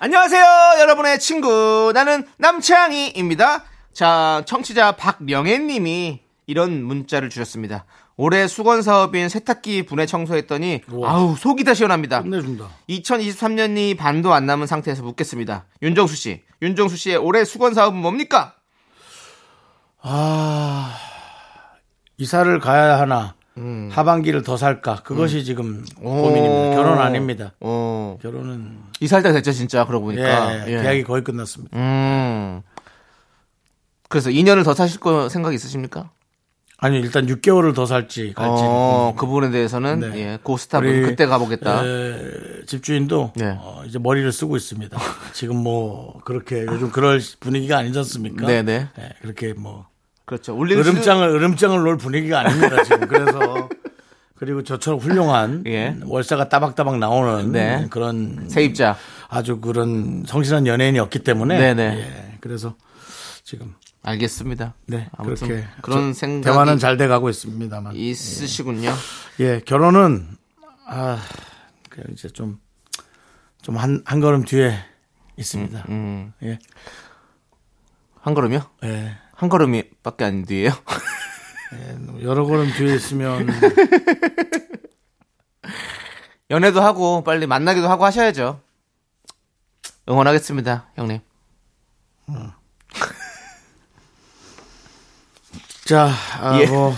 안녕하세요, 여러분의 친구. 나는 남창희입니다. 자, 청취자 박명혜님이 이런 문자를 주셨습니다. 올해 수건 사업인 세탁기 분해 청소했더니 아우 속이 다 시원합니다. 끝내준다. 2023년이 반도 안 남은 상태에서 묻겠습니다. 윤정수 씨, 윤정수 씨의 올해 수건 사업은 뭡니까? 아 이사를 가야 하나 하반기를 더 살까 그것이 지금 고민입니다. 결혼 아닙니다. 어, 결혼은 이사할 때 됐죠, 진짜. 그러고 예, 보니까. 예. 계약이 거의 끝났습니다. 음. 그래서 2년을 더 사실 거 생각 있으십니까? 아니 일단 6개월을 더 살지 갈지 어, 그 부분에 대해서는 네. 예, 고스탑은 우리, 그때 가보겠다. 에, 집주인도 네. 어, 이제 머리를 쓰고 있습니다. 지금 뭐 그렇게 요즘 그럴 분위기가 아니지 않습니까? 네네. 예, 그렇게 뭐 그렇죠. 으름장을 으름장을 놓을 분위기가 아닙니다 지금. 그래서 그리고 저처럼 훌륭한 예. 월세가 따박따박 나오는 네. 그런 세입자. 아주 그런 성실한 연예인이 없기 때문에 네네. 예, 그래서 지금 알겠습니다. 네 아무튼 그렇게 그런 저- 생각이 대화는 잘 돼가고 있습니다만 있으시군요. 예 결혼은 아 그냥 이제 좀 좀 한 한 걸음 뒤에 있습니다. 음. 예. 한 걸음이요? 예. 한 걸음이밖에 안 뒤에요. 여러 걸음 뒤에 있으면 연애도 하고 빨리 만나기도 하고 하셔야죠. 응원하겠습니다, 형님. 자, 아, 예. 뭐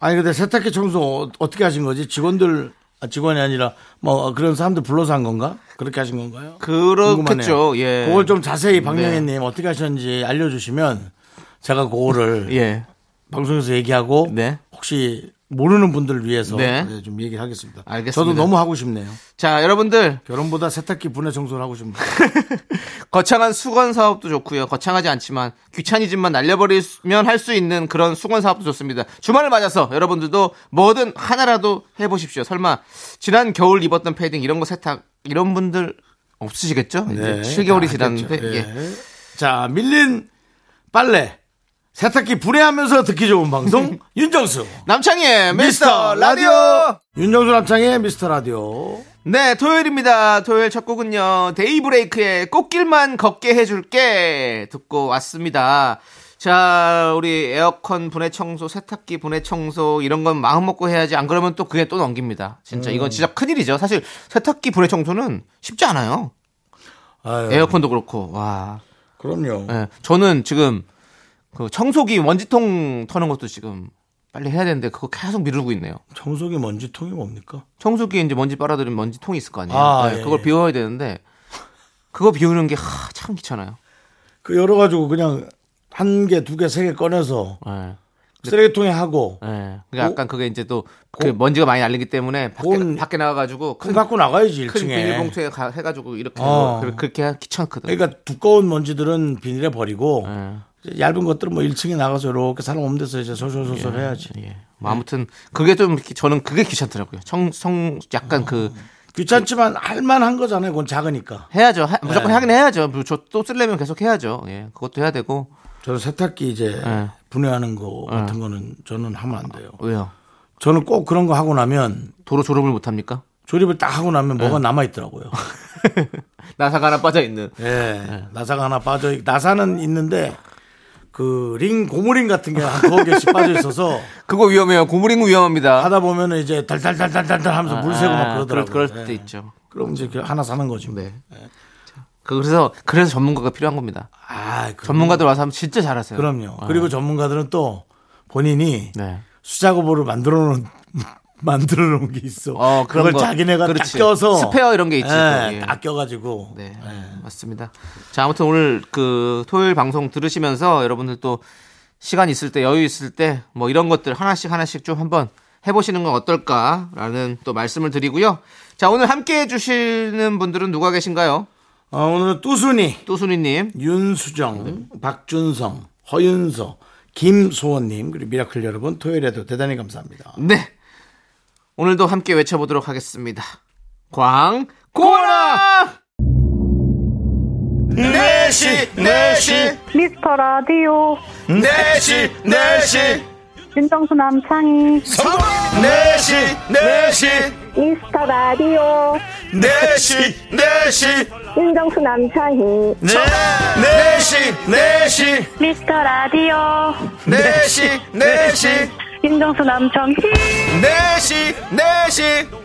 아니 근데 세탁기 청소 어- 어떻게 하신 거지? 직원들 아, 직원이 아니라 뭐 그런 사람들 불러서 한 건가? 그렇게 하신 건가요? 그렇겠죠. 궁금하네요. 예. 그걸 좀 자세히 박명희님 어떻게 하셨는지 알려주시면 제가 그거를 예. 방송에서 얘기하고 네. 혹시 모르는 분들을 위해서 네. 네, 좀 얘기하겠습니다. 알겠습니다. 저도 너무 하고 싶네요. 자, 여러분들 결혼보다 세탁기 분해 청소를 하고 싶네요. 거창한 수건 사업도 좋고요. 거창하지 않지만 귀차니즘만 날려버리면 할 수 있는 그런 수건 사업도 좋습니다. 주말을 맞아서 여러분들도 뭐든 하나라도 해보십시오. 설마 지난 겨울 입었던 패딩 이런 거 세탁 이런 분들 없으시겠죠? 이제 7개월이 다 지났는데. 예. 예. 자 밀린 빨래 세탁기 분해하면서 듣기 좋은 방송 윤정수 남창희의 미스터 라디오. 윤정수 남창희의 미스터 라디오 네, 토요일입니다. 토요일 첫 곡은요. 데이브레이크의 꽃길만 걷게 해줄게 듣고 왔습니다. 자, 우리 에어컨 분해 청소, 세탁기 분해 청소 이런 건 마음 먹고 해야지 안 그러면 또 그게 또 넘깁니다. 진짜 이건 진짜 큰일이죠. 사실 세탁기 분해 청소는 쉽지 않아요. 아유, 에어컨도 그렇고. 와. 그럼요 예. 저는 지금 그 청소기 먼지통 터는 것도 지금 빨리 해야 되는데 그거 계속 미루고 있네요. 청소기 먼지통이 뭡니까 청소기에 이제 먼지 빨아들이는 먼지통이 있을 거 아니에요. 아, 네, 예, 그걸 예. 비워야 되는데 그거 비우는 게 하, 참 귀찮아요. 그 열어 가지고 그냥 한 개 두 개 세 개 꺼내서 네. 쓰레기통에 하고 네. 그러니까 약간 그게 이제 또 그 먼지가 많이 날리기 때문에 밖에, 그건- 밖에 나가가지고 큰 갖고 나가야지 큰 1층에 비닐봉투에 가- 해가지고 이렇게 어. 그- 그렇게 귀찮거든. 그러니까 두꺼운 먼지들은 비닐에 버리고 네. 얇은 것들은 뭐 1층에 나가서 이렇게 사람 없는 데서 이제 솔솔솔솔 해야지 예. 뭐 아무튼 그게 좀 저는 그게 귀찮더라고요. 청, 성 약간 그 귀찮지만 할만한 거잖아요 그건 작으니까 해야죠. 하- 무조건 네. 하긴 해야죠. 뭐저또 쓰려면 계속 해야죠. 예. 그것도 해야 되고. 저는 세탁기 이제 네. 분해하는 거 같은 거는 저는 하면 안 돼요. 왜요? 저는 꼭 그런 거 하고 나면 도로 졸업을 못 합니까? 조립을 딱 하고 나면 네. 뭐가 남아 있더라고요. 나사가 하나 빠져 있는. 예. 나사가 하나 빠져 있- 나사는 있는데 그 링 고무링 같은 게 한 두어 개씩 빠져 있어서 그거 위험해요. 고무링 위험합니다. 하다 보면은 이제 달달달달달달 하면서 물 새고 막 아, 그러더라고요. 그럴, 그럴 때 예. 있죠. 그럼 이제 그 하나 사는 거지. 뭐. 네. 그래서 그래서 전문가가 필요한 겁니다. 아, 그, 전문가들 와서 하면 진짜 잘하세요. 그럼요. 아. 그리고 전문가들은 또 본인이 네. 수작업으로 만들어 놓은 만들어 놓은 게 있어. 어, 그런 그걸 거. 자기네가 그렇지. 딱 껴서 스페어 이런 게 있지 또, 예, 예. 껴가지고. 네, 예. 맞습니다. 자, 아무튼 오늘 그 토요일 방송 들으시면서 여러분들 또 시간 있을 때 여유 있을 때 뭐 이런 것들 하나씩 하나씩 좀 한번 해보시는 건 어떨까라는 또 말씀을 드리고요. 자, 오늘 함께 해주시는 분들은 누가 계신가요? 어, 오늘은 뚜순이, 또순이님. 윤수정, 박준성, 허윤서, 김소원님, 그리고 미라클 여러분, 토요일에도 대단히 감사합니다. 네. 오늘도 함께 외쳐보도록 하겠습니다. 광, 고라! 네시, 네시, 미스터 라디오. 내시, 네시, 윤정수 남창희. 성공! 네시, 네시, 미스터 라디오. 네시, 네시, 윤정수 남창희. 네, 내시, 내시, 미스터 라디오. 내시, 내시, 윤정수 남창희. 내시, 내시,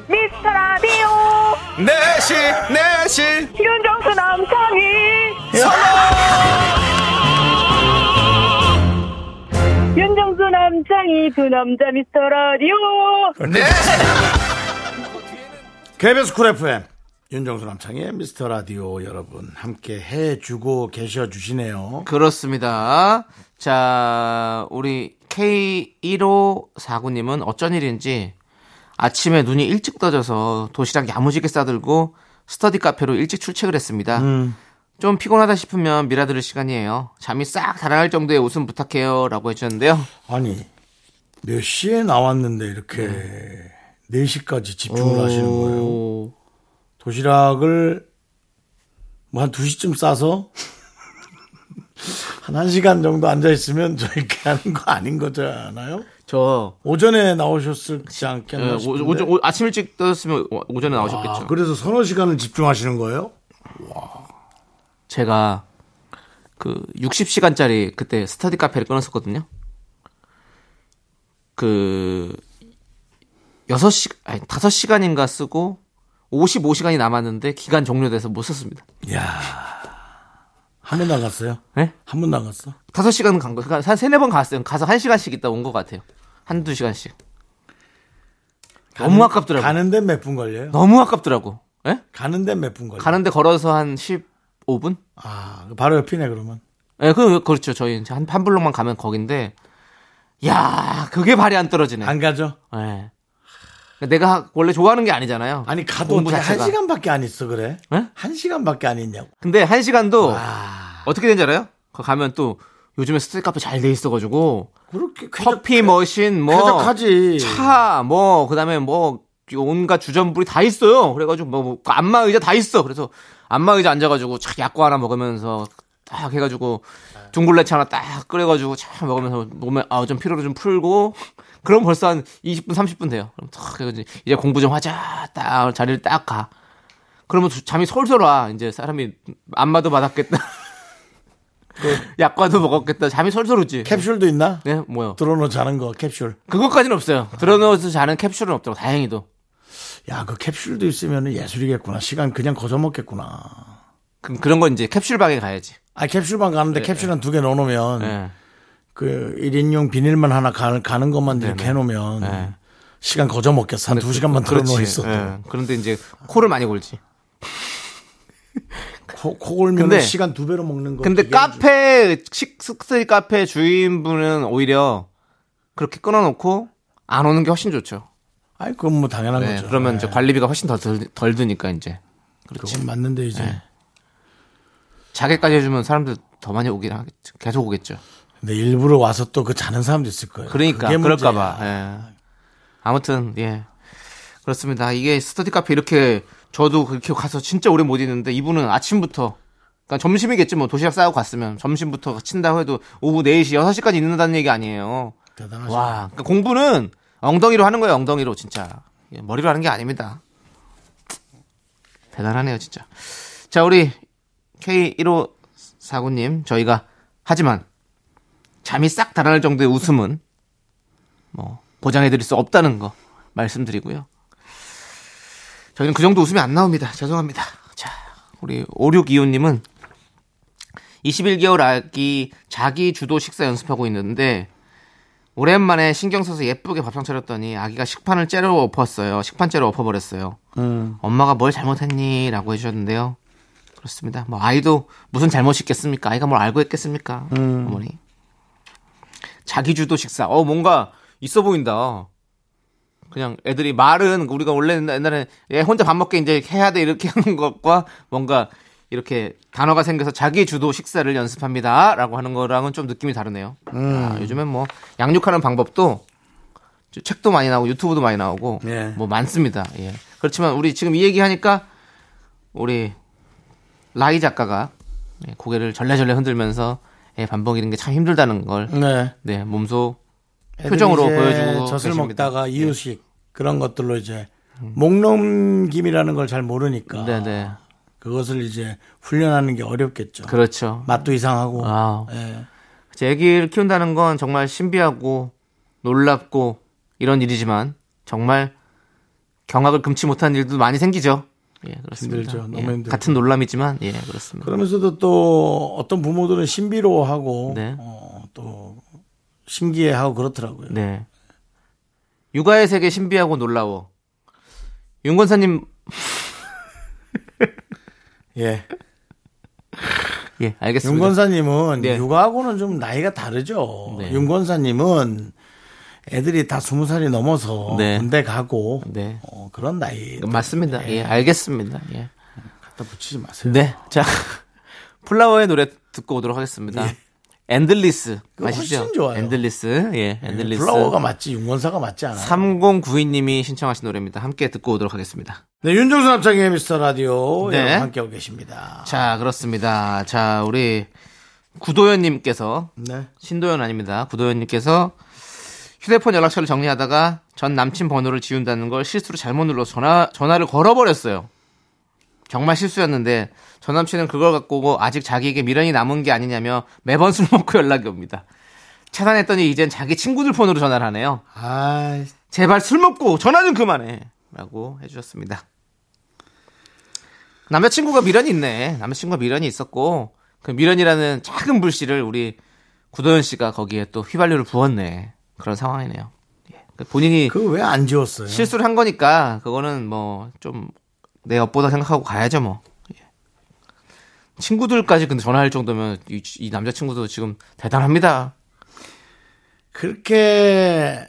미스터 라디오. 내시, 내시, 윤정수 남창희. 윤정수 남창희 두 남자 미스터 라디오. 네. KBS 쿨 FM 윤정수 남창희의 미스터 라디오 여러분 함께 해주고 계셔 주시네요. 그렇습니다. 자, 우리 K1549님은 어쩐 일인지 아침에 눈이 일찍 떠져서 도시락 야무지게 싸들고 스터디 카페로 일찍 출첵을 했습니다. 좀 피곤하다 싶으면 미라 들을 시간이에요. 잠이 싹 달아날 정도의 웃음 부탁해요. 라고 해주셨는데요. 아니 몇 시에 나왔는데 이렇게 네 4시까지 집중을 하시는 거예요. 오, 도시락을 뭐 한 2시쯤 싸서 한 1시간 정도 앉아 있으면 저 이렇게 하는 거 아닌 거잖아요. 저 오전에 나오셨을지 않겠나 예, 오. 오, 오, 아침 일찍 떠졌으면 오- 오전에 나오셨겠죠. 아, 그래서 서너 시간을 집중하시는 거예요? 제가 그 60시간짜리 그때 스터디 카페를 끊었었거든요. 그 6시 아니 5시간인가 쓰고 55시간이 남았는데 기간 종료돼서 못 썼습니다. 야 한 번 나갔어요? 네? 한 번 나갔어? 5시간은 간 거. 그러니까 한 세네 번 갔어요. 가서 1시간씩 있다 온 것 같아요. 한두 시간씩. 너무 아깝더라고. 가는데 몇 분 걸려요? 너무 아깝더라고. 예? 가는데 몇 분 걸려요? 가는데 걸어서 한 15분? 아, 바로 옆이네, 그러면. 예, 그, 그렇죠. 저희 한, 한 블록만 가면 거긴데, 야 그게 발이 안 떨어지네. 안 가죠? 예. 내가 원래 좋아하는 게 아니잖아요. 아니, 가도 어떻게 한. 시간밖에 안 있어, 그래? 예? 한 시간밖에 안 있냐고. 근데 한 시간도 아, 어떻게 되는지 알아요? 거 가면 또 요즘에 스테이 카페 잘 돼 있어가지고 그렇게. 커피 머신 뭐. 차, 뭐, 그 다음에 뭐, 온갖 주전부리 다 있어요. 그래가지고 뭐, 뭐 안마 의자 다 있어. 그래서 안마 의자 앉아가지고 착 약과 하나 먹으면서 딱 해가지고 둥글레차 하나 딱 끓여가지고 참 먹으면서 몸에 아, 좀 피로를 좀 풀고 그럼 벌써 한 20분, 30분 돼요. 그럼 탁 해가지고 이제 공부 좀 하자. 딱 자리를 딱 가. 그러면 두- 잠이 솔솔 와. 이제 사람이 안마도 받았겠다. 약과도 먹었겠다. 잠이 솔솔 오지. 캡슐도 있나? 네, 뭐요? 들어놓어 자는 거, 캡슐. 그것까지는 없어요. 들어넣어서 자는 캡슐은 없더라고. 다행히도. 야, 그 캡슐도 있으면 예술이겠구나. 시간 그냥 거저 먹겠구나. 그럼 그런 건 이제 캡슐방에 가야지. 아, 캡슐방 가는데 캡슐 한 두 개 넣어놓으면 예. 그 1인용 비닐만 하나 가, 가는 것만 이렇게 해놓으면 네. 시간 거저 먹겠어. 한 두 시간만 그렇지. 있어도. 예. 그런데 이제 코를 많이 골지. 코, 코 골면 근데- 시간 두 배로 먹는 거. 근데 카페 식스테이 카페 주인분은 오히려 그렇게 끊어놓고 안 오는 게 훨씬 좋죠. 아이, 그건 뭐 당연한 네, 거죠. 그러면 네. 이제 관리비가 훨씬 더 덜, 덜 드니까 이제 그건 맞는데 이제. 네. 자개까지 해주면 사람들 더 많이 오긴 하겠죠. 계속 오겠죠. 근데 일부러 와서 또 그 자는 사람도 있을 거예요. 그러니까. 그럴까봐. 예. 아무튼 예 그렇습니다. 이게 스터디 카페 이렇게 저도 그렇게 가서 진짜 오래 못 있는데 이분은 아침부터 그러니까 점심이겠지 뭐 도시락 싸고 갔으면 점심부터 친다고 해도 오후 4시 6시까지 있는다는 얘기 아니에요. 대단하시다. 와 그러니까 공부는 엉덩이로 하는 거예요. 엉덩이로 진짜 예, 머리로 하는 게 아닙니다. 대단하네요 진짜. 자 우리 K1549님 저희가 하지만 잠이 싹 달아날 정도의 웃음은 뭐 보장해 드릴 수 없다는 거 말씀드리고요. 저희는 그 정도 웃음이 안 나옵니다. 죄송합니다. 자, 우리 5625님은 21개월 아기 자기 주도 식사 연습하고 있는데 오랜만에 신경 써서 예쁘게 밥상 차렸더니 아기가 식판을 째려 엎었어요. 식판째로 엎어버렸어요. 엄마가 뭘 잘못했니? 라고 해주셨는데요. 그렇습니다. 뭐 아이도 무슨 잘못이 있겠습니까? 아이가 뭘 알고 있겠습니까? 어머니. 자기 주도 식사. 어 뭔가 있어 보인다. 그냥 애들이 말은 우리가 원래 옛날에 얘 혼자 밥 먹게 이제 해야 돼 이렇게 하는 것과 뭔가 이렇게 단어가 생겨서 자기 주도 식사를 연습합니다라고 하는 거랑은 좀 느낌이 다르네요. 아, 요즘엔 뭐 양육하는 방법도 저 책도 많이 나오고 유튜브도 많이 나오고 예. 뭐 많습니다. 예. 그렇지만 우리 지금 이 얘기 하니까 우리 라이 작가가 예, 고개를 절레절레 흔들면서 예, 반복 이런 게참 힘들다는 걸 네. 네, 몸소 표정으로 보여주고 젖을 계십니다. 먹다가 예. 이유식 그런 것들로 이제 목넘김이라는 걸 잘 모르니까 네, 네. 그것을 이제 훈련하는 게 어렵겠죠. 그렇죠. 맛도 이상하고. 아. 예. 제 아기를 키운다는 건 정말 신비하고 놀랍고 이런 일이지만 정말 경악을 금치 못한 일도 많이 생기죠. 예, 그렇습니다. 힘들죠. 너무 예, 힘들죠. 같은 놀람이지만 예, 그렇습니다. 그러면서도 또 어떤 부모들은 신비로워하고 네. 어, 또 신기해하고 그렇더라고요. 네. 육아의 세계 신비하고 놀라워. 윤건사님, 예. 예, 알겠습니다. 윤권사님은 네. 육아하고는 좀 나이가 다르죠. 네. 윤권사님은 애들이 다 스무 살이 넘어서 네. 군대 가고 네. 어, 그런 나이 맞습니다. 예, 알겠습니다. 예. 갖다 붙이지 마세요. 네. 자, 플라워의 노래 듣고 오도록 하겠습니다. Endless. 아시죠? 좋아요. Endless. 예, Endless. 플라워가 맞지 윤권사가 맞지 않아요. 3092님이 신청하신 노래입니다. 함께 듣고 오도록 하겠습니다. 네, 윤정수 남창희의 미스터 라디오 네. 함께하고 계십니다. 자, 그렇습니다. 자, 우리 구도현님께서 네. 신도현 아닙니다. 구도현님께서 휴대폰 연락처를 정리하다가 전 남친 번호를 지운다는 걸 실수로 잘못 눌러서 전화, 전화를 걸어버렸어요. 정말 실수였는데 전 남친은 그걸 갖고 아직 자기에게 미련이 남은 게 아니냐며 매번 술 먹고 연락이 옵니다. 차단했더니 이젠 자기 친구들 폰으로 전화를 하네요. 아, 제발 술 먹고 전화 좀 그만해. 라고 해주셨습니다. 남자친구가 미련이 있네. 남자친구가 미련이 있었고, 그 미련이라는 작은 불씨를 우리 구도현 씨가 거기에 또 휘발유를 부었네. 그런 상황이네요. 예. 그 본인이 그거 왜안 지웠어요? 실수를 한 거니까, 그거는 뭐, 좀, 내 업보다 생각하고 가야죠, 뭐. 예. 친구들까지 근데 전화할 정도면, 이, 이 남자친구도 지금 대단합니다. 그렇게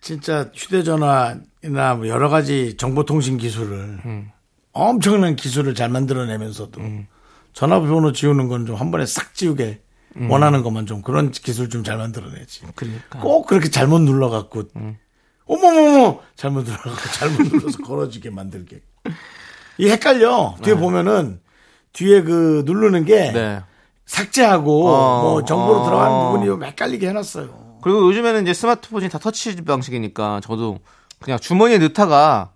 진짜 휴대전화나 뭐 여러 가지 정보통신 기술을 음. 엄청난 기술을 잘 만들어내면서도 전화번호 지우는 건 좀 한 번에 싹 지우게 원하는 것만 좀 그런 기술 좀 잘 만들어내지. 음. 그러니까. 음. 꼭 그렇게 잘못 눌러갖고 어머머머 잘못 눌러갖고 잘못 눌러서 걸어지게 만들게. 이 헷갈려. 뒤에 보면은 뒤에 그 누르는 게 네. 삭제하고 어, 뭐 정보로 어. 들어가는 부분이 헷갈리게 해놨어요. 그리고 요즘에는 이제 스마트폰이 다 터치 방식이니까 저도 그냥 주머니에 넣다가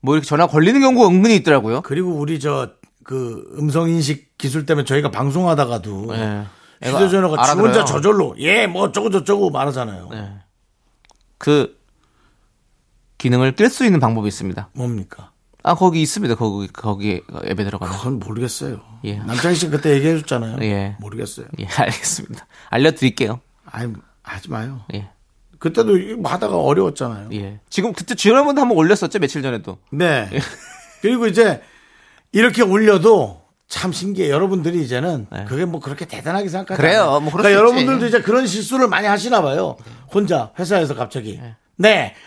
뭐 이렇게 전화 걸리는 경우가 은근히 있더라고요. 그리고 우리 저 그 음성 인식 기술 때문에 저희가 방송하다가도 네. 애가 휴대 전화가 지 혼자. 저절로 예뭐 어쩌고 저쩌고 말하잖아요. 네. 그 기능을 낄 수 있는 방법이 있습니다. 뭡니까? 아 거기 있습니다. 거기 거기 앱에 들어가면. 그건 모르겠어요. 예. 남창희 씨 그때 얘기해 줬잖아요. 예. 모르겠어요. 예, 알겠습니다. 알려드릴게요. 아니 하지 마요. 예, 그때도 이거 하다가 어려웠잖아요. 예. 지금 그때 지난번도 한번 올렸었죠 며칠 전에도. 네. 예. 그리고 이제 이렇게 올려도 참 신기해. 여러분들이 이제는 네. 그게 뭐 그렇게 대단하게 생각하지 그래요. 않아요. 뭐 그러니까 수 여러분들도. 이제 그런 실수를 많이 하시나 봐요. 혼자 회사에서 갑자기 네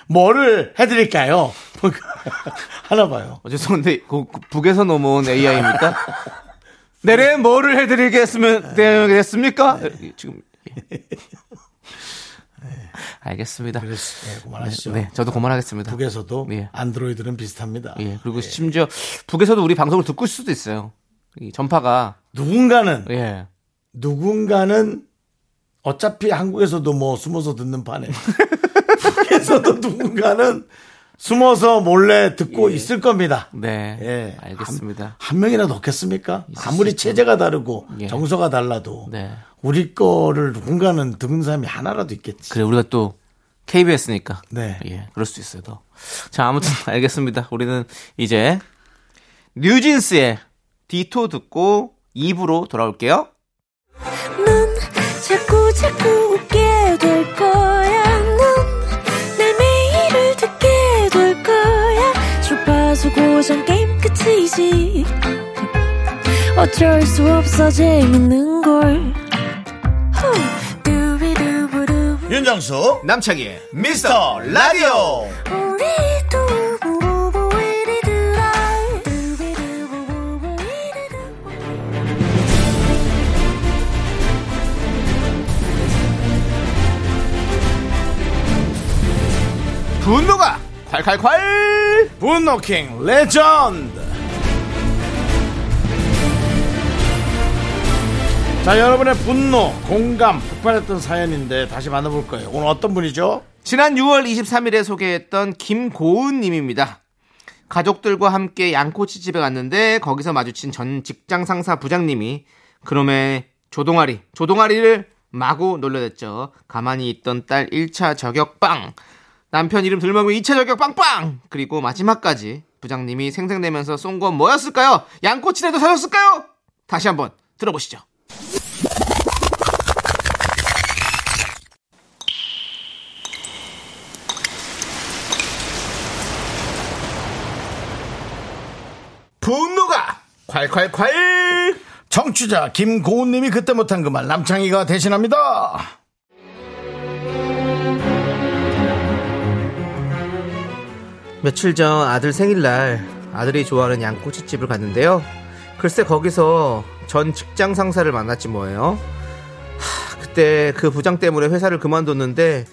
뭐를 해드릴까요? 뭐 하나 봐요. 어, 죄송한데 그, 그 북에서 넘어온 AI입니까? 내래 뭐를 해드리겠으면 되겠습니까? 지금 예. 알겠습니다. 그래서 네, 그만하시죠. 네, 저도 그만하겠습니다. 북에서도 예. 안드로이드는 비슷합니다. 예, 그리고 심지어 북에서도 우리 방송을 듣고 있을 수도 있어요. 이 전파가 누군가는 예, 누군가는 어차피 한국에서도 뭐 숨어서 듣는 판에 북에서도 누군가는 숨어서 몰래 듣고 있을 겁니다. 네, 예. 알겠습니다. 한, 한 명이라도 없겠습니까? 아무리. 체제가 다르고 예. 정서가 달라도 네, 우리 거를 누군가는 듣는 사람이 하나라도 있겠지. 그래 우리가 또 KBS니까 네. 예, 그럴 수 있어요. 더. 자, 아무튼 알겠습니다. 우리는 이제 뉴진스의 디토 듣고 2부로 돌아올게요. 넌 자꾸 자꾸 웃게 될 거야. 넌내 매일을 듣게 될 거야. 주파수 고정 게임 끝이지. 어쩔 수 없어 재밌는 걸. 후. 두비두부두. 윤정수 남창희의 미스터 라디오 분노가 콸콸콸 분노킹 레전드 자 여러분의 분노 공감 폭발했던 사연인데 다시 만나볼 거예요 오늘 어떤 분이죠? 지난 6월 23일에 소개했던 김고은 님입니다. 가족들과 함께 양꼬치 집에 갔는데 거기서 마주친 전 직장 상사 부장님이 그놈의 조동아리, 조동아리를 마구 놀려댔죠. 가만히 있던 딸 1차 저격 빵. 남편 이름 들먹으면 2차 저격 빵빵. 그리고 마지막까지 부장님이 생생내면서 쏜 건 뭐였을까요? 양꼬치라도 사줬을까요? 다시 한번 들어보시죠. 분노가 콸콸콸 청취자 김고은님이 그때 못한 그 말 남창희가 대신합니다 며칠 전 아들 생일날 아들이 좋아하는 양꼬치집을 갔는데요. 글쎄 거기서 전 직장 상사를 만났지 뭐예요. 하, 그때 그 부장 때문에 회사를 그만뒀는데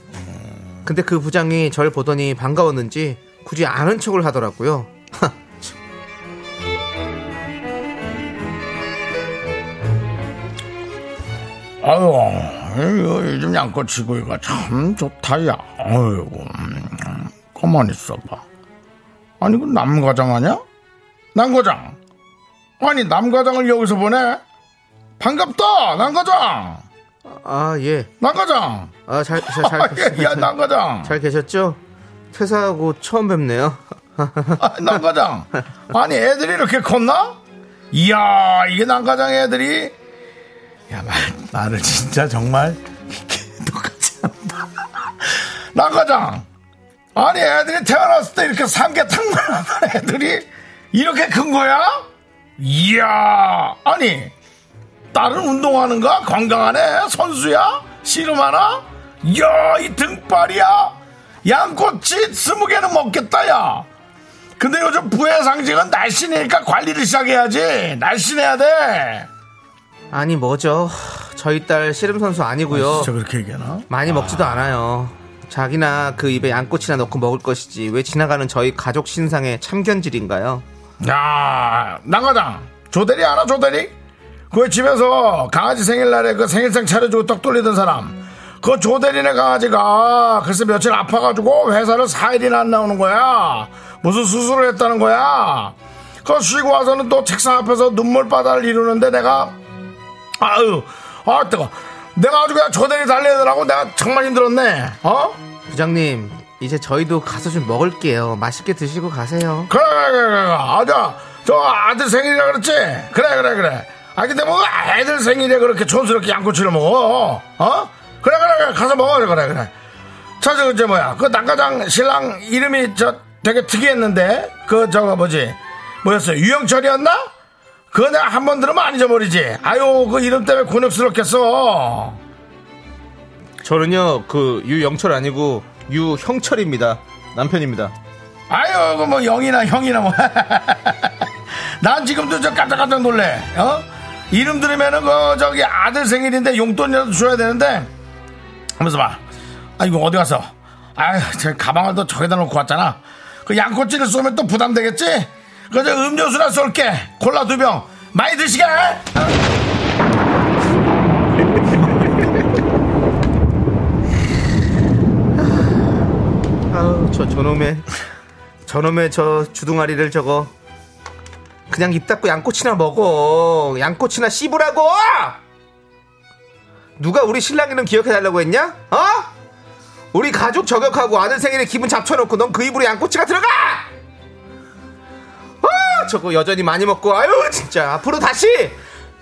근데 그 부장이 절 보더니 반가웠는지 굳이 아는 척을 하더라고요. 아유 요즘 양꼬치구이가 참 좋다 야 아이고 음, 가만히 있어봐 아니 그 남과장 아냐? 남과장 아니 남과장을 여기서 보내? 반갑다 남과장 아 예. 남과장 아잘잘 잘, 잘, 야 남과장 잘 계셨죠? 퇴사하고 처음 뵙네요. 아, 남과장 아니 애들이 이렇게 컸나? 이야 이게 남과장 애들이 야 말, 말을 진짜 정말 똑같이 한다 남과장 아니 애들이 태어났을 때 이렇게 삼계탕만 하던 애들이 이렇게 큰 거야? 이야 아니 딸은 운동하는가? 건강하네? 선수야? 씨름하나? 이야 이 등발이야 양꼬치 스무 개는 먹겠다 야 근데 요즘 부의 상징은 날씬이니까 관리를 시작해야지 날씬해야 돼 아니 뭐죠? 저희 딸 씨름 선수 아니고요. 진짜 그렇게 얘기하나? 많이 먹지도 않아요. 자기나 그 입에 양꼬치나 넣고 먹을 것이지 왜 지나가는 저희 가족 신상의 참견질인가요? 야, 나가장 조대리 알아 조대리? 그 집에서 강아지 생일날에 그 생일상 차려주고 떡 돌리던 사람. 그 조대리네 강아지가 글쎄 며칠 아파가지고 회사를 4일이나 안 나오는 거야. 무슨 수술을 했다는 거야. 그 쉬고 와서는 또 책상 앞에서 눈물바다를 이루는데 내가 아유, 아 뜨거. 내가 아주 그냥 조대리 달래느라고. 내가 정말 힘들었네. 어? 부장님 이제 저희도 가서 좀 먹을게요. 맛있게 드시고 가세요. 그래 그래 그래 그래. 아자 저 아들 생일이라 그랬지? 그래 그래 그래. 아 근데 뭐 애들 생일에 그렇게 촌스럽게 양꼬치를 먹어? 어? 그래 그래 그래. 가서 먹어 그래 그래. 자저 저 뭐야. 그 남가장 신랑 이름이 저 되게 특이했는데. 그 저거 뭐지? 뭐였어 유영철이었나 그거 내가 한 번 들으면 안 잊어버리지 아유 그 이름 때문에 곤욕스럽겠어 저는요 그 유영철 아니고 유형철입니다. 남편입니다. 아유, 그뭐 영이나 형이나 뭐. 난 지금도 저 깜짝깜짝 놀래. 어? 이름 들으면은 그 저기 아들 생일인데 용돈이라도 줘야 되는데. 하면서 봐. 아 이거 어디 가서? 아유, 저 가방을 또 저기다 놓고 왔잖아. 그 양꼬치를 쏘면 또 부담되겠지? 그저 음료수나 쏠게. 콜라 두 병. 많이 드시게. 아우 저 저놈의 저놈의 저 주둥아리를 저거 그냥 입 닫고 양꼬치나 먹어 양꼬치나 씹으라고 누가 우리 신랑 이름 기억해달라고 했냐 어 우리 가족 저격하고 아들 생일에 기분 잡쳐놓고 넌 그 입으로 양꼬치가 들어가 아 저거 여전히 많이 먹고 아유 진짜 앞으로 다시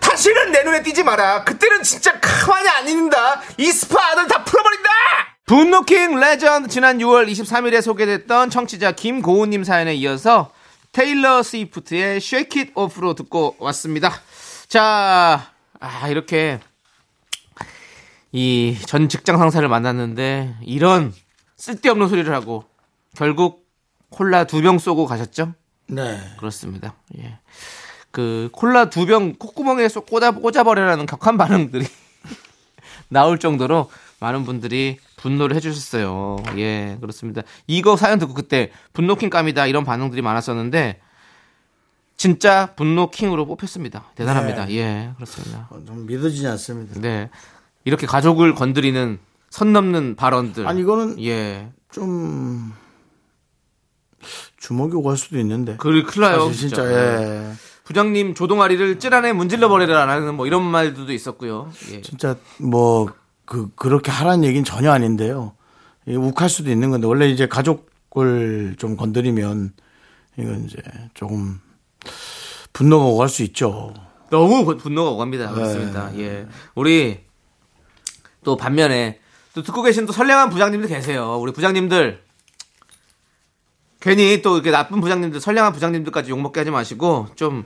다시는 내 눈에 띄지 마라 그때는 진짜 가만히 안 있는다 이 스파 아들 다 풀어버린다 분노킹 레전드 지난 6월 23일에 소개됐던 청취자 김고은님 사연에 이어서 테일러 스위프트의 Shake It Off로 듣고 왔습니다. 자, 아, 이렇게 이 전 직장 상사를 만났는데 이런 쓸데없는 소리를 하고 결국 콜라 두 병 쏘고 가셨죠? 네. 그렇습니다. 예. 그 콜라 두 병 콧구멍에 쏙 꽂아 꽂아버려라는 격한 반응들이 나올 정도로 많은 분들이 분노를 해주셨어요. 예, 그렇습니다. 이거 사연 듣고 그때 분노킹 감이다 이런 반응들이 많았었는데 진짜 분노킹으로 뽑혔습니다. 대단합니다. 네. 예, 그렇습니다. 어, 좀 믿어지지 않습니다. 네, 이렇게 가족을 건드리는 선 넘는 발언들. 아니 이거는 예, 좀 주먹이 오갈 수도 있는데. 그 큰일 나요. 사실 진짜. 예. 부장님 조동아리를 찔 안에 문질러 버리라는 뭐 이런 말들도 있었고요. 예. 진짜 뭐 그 그렇게 하라는 얘기는 전혀 아닌데요. 욱할 수도 있는 건데 원래 이제 가족을 좀 건드리면 이건 이제 조금 분노가 오갈 수 있죠. 너무 분- 분노가 오갑니다. 그렇습니다. 예. 우리 또 반면에 또 듣고 계신 또 선량한 부장님들 계세요. 우리 부장님들 괜히 또 이렇게 나쁜 부장님들, 선량한 부장님들까지 욕먹게 하지 마시고 좀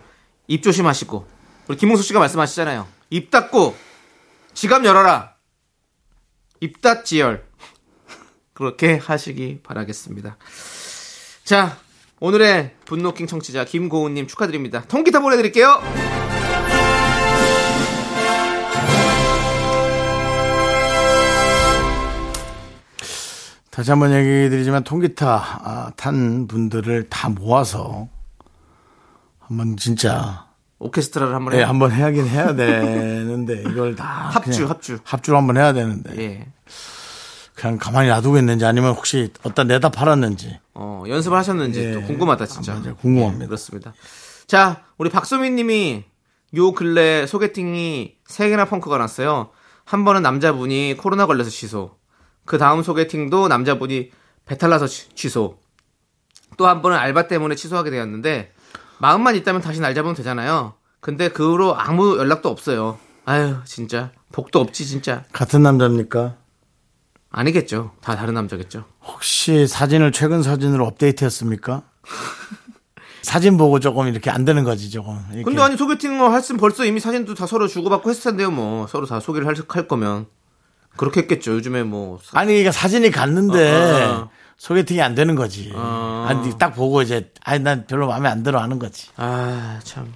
입 조심하시고 우리 김홍수 씨가 말씀하시잖아요. 입 닫고 지갑 열어라. 입 닫지열. 그렇게 하시기 바라겠습니다. 자, 오늘의 분노킹 청취자 김고은님 축하드립니다. 통기타 보내드릴게요. 다시 한번 얘기 드리지만 통기타 아, 탄 분들을 다 모아서 한번 진짜 오케스트라를 한번 예, 해. 한번 해야긴 해야 되는데 이걸 다 합주, 합주. 합주로 한번 해야 되는데 예. 그냥 가만히 놔두고 있는지 아니면 혹시 어디다 내다 팔았는지 어, 연습을 하셨는지 예. 또 궁금하다 진짜. 아. 궁금합니다. 예, 그렇습니다. 자, 우리 박소민 님이 요 근래 소개팅이 세 개나 펑크가 났어요. 한 번은 남자분이 코로나 걸려서 취소. 그 다음 소개팅도 남자분이 배탈 나서 취- 취소. 또 한 번은 알바 때문에 취소하게 되었는데 마음만 있다면 다시 날 잡으면 되잖아요. 근데 그 후로 아무 연락도 없어요. 아유, 진짜 복도 없지 진짜. 같은 남자입니까? 아니겠죠. 다 다른 남자겠죠. 혹시 사진을 최근 사진으로 업데이트했습니까? 사진 보고 조금 이렇게 안 되는 거지 조금. 이렇게. 근데 아니 소개팅을 했으면 벌써 이미 사진도 다 서로 주고받고 했을 텐데요 뭐 서로 다 소개를 할, 할 거면 그렇게 했겠죠 요즘에 뭐 사- 아니 그러니까 사진이 갔는데 어, 어. 소개팅이 안 되는 거지. 어. 아니 딱 보고 이제 아니 난 별로 마음에 안 들어 하는 거지. 아, 참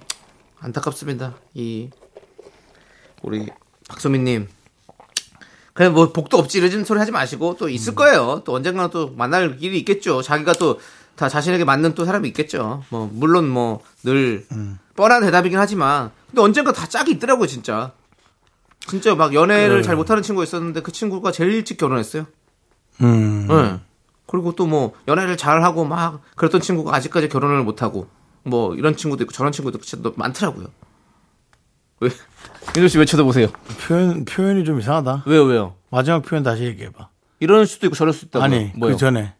안타깝습니다. 이 우리 박소민님. 그냥 뭐 복도 없지 이런 소리 하지 마시고 또 있을 거예요. 또 언젠가는 또 만날 일이 있겠죠. 자기가 또 다 자신에게 맞는 또 사람이 있겠죠. 뭐 물론 뭐늘 뻔한 대답이긴 하지만 근데 언젠가 다 짝이 있더라고요, 진짜. 진짜 막 연애를 잘 못하는 친구가 있었는데 그 친구가 제일 일찍 결혼했어요. 음. 네. 그리고 또 뭐 연애를 잘 하고 막 그랬던 친구가 아직까지 결혼을 못 하고 뭐 이런 친구도 있고 저런 친구도 있고 많더라고요. 왜? 민호 씨왜 쳐다보세요? 표현 표현이 좀 이상하다. 왜요, 왜요? 마지막 표현 다시 얘기해 봐. 이럴 수도 있고 저럴 수도 있다고. 아니 뭐요? 그 전에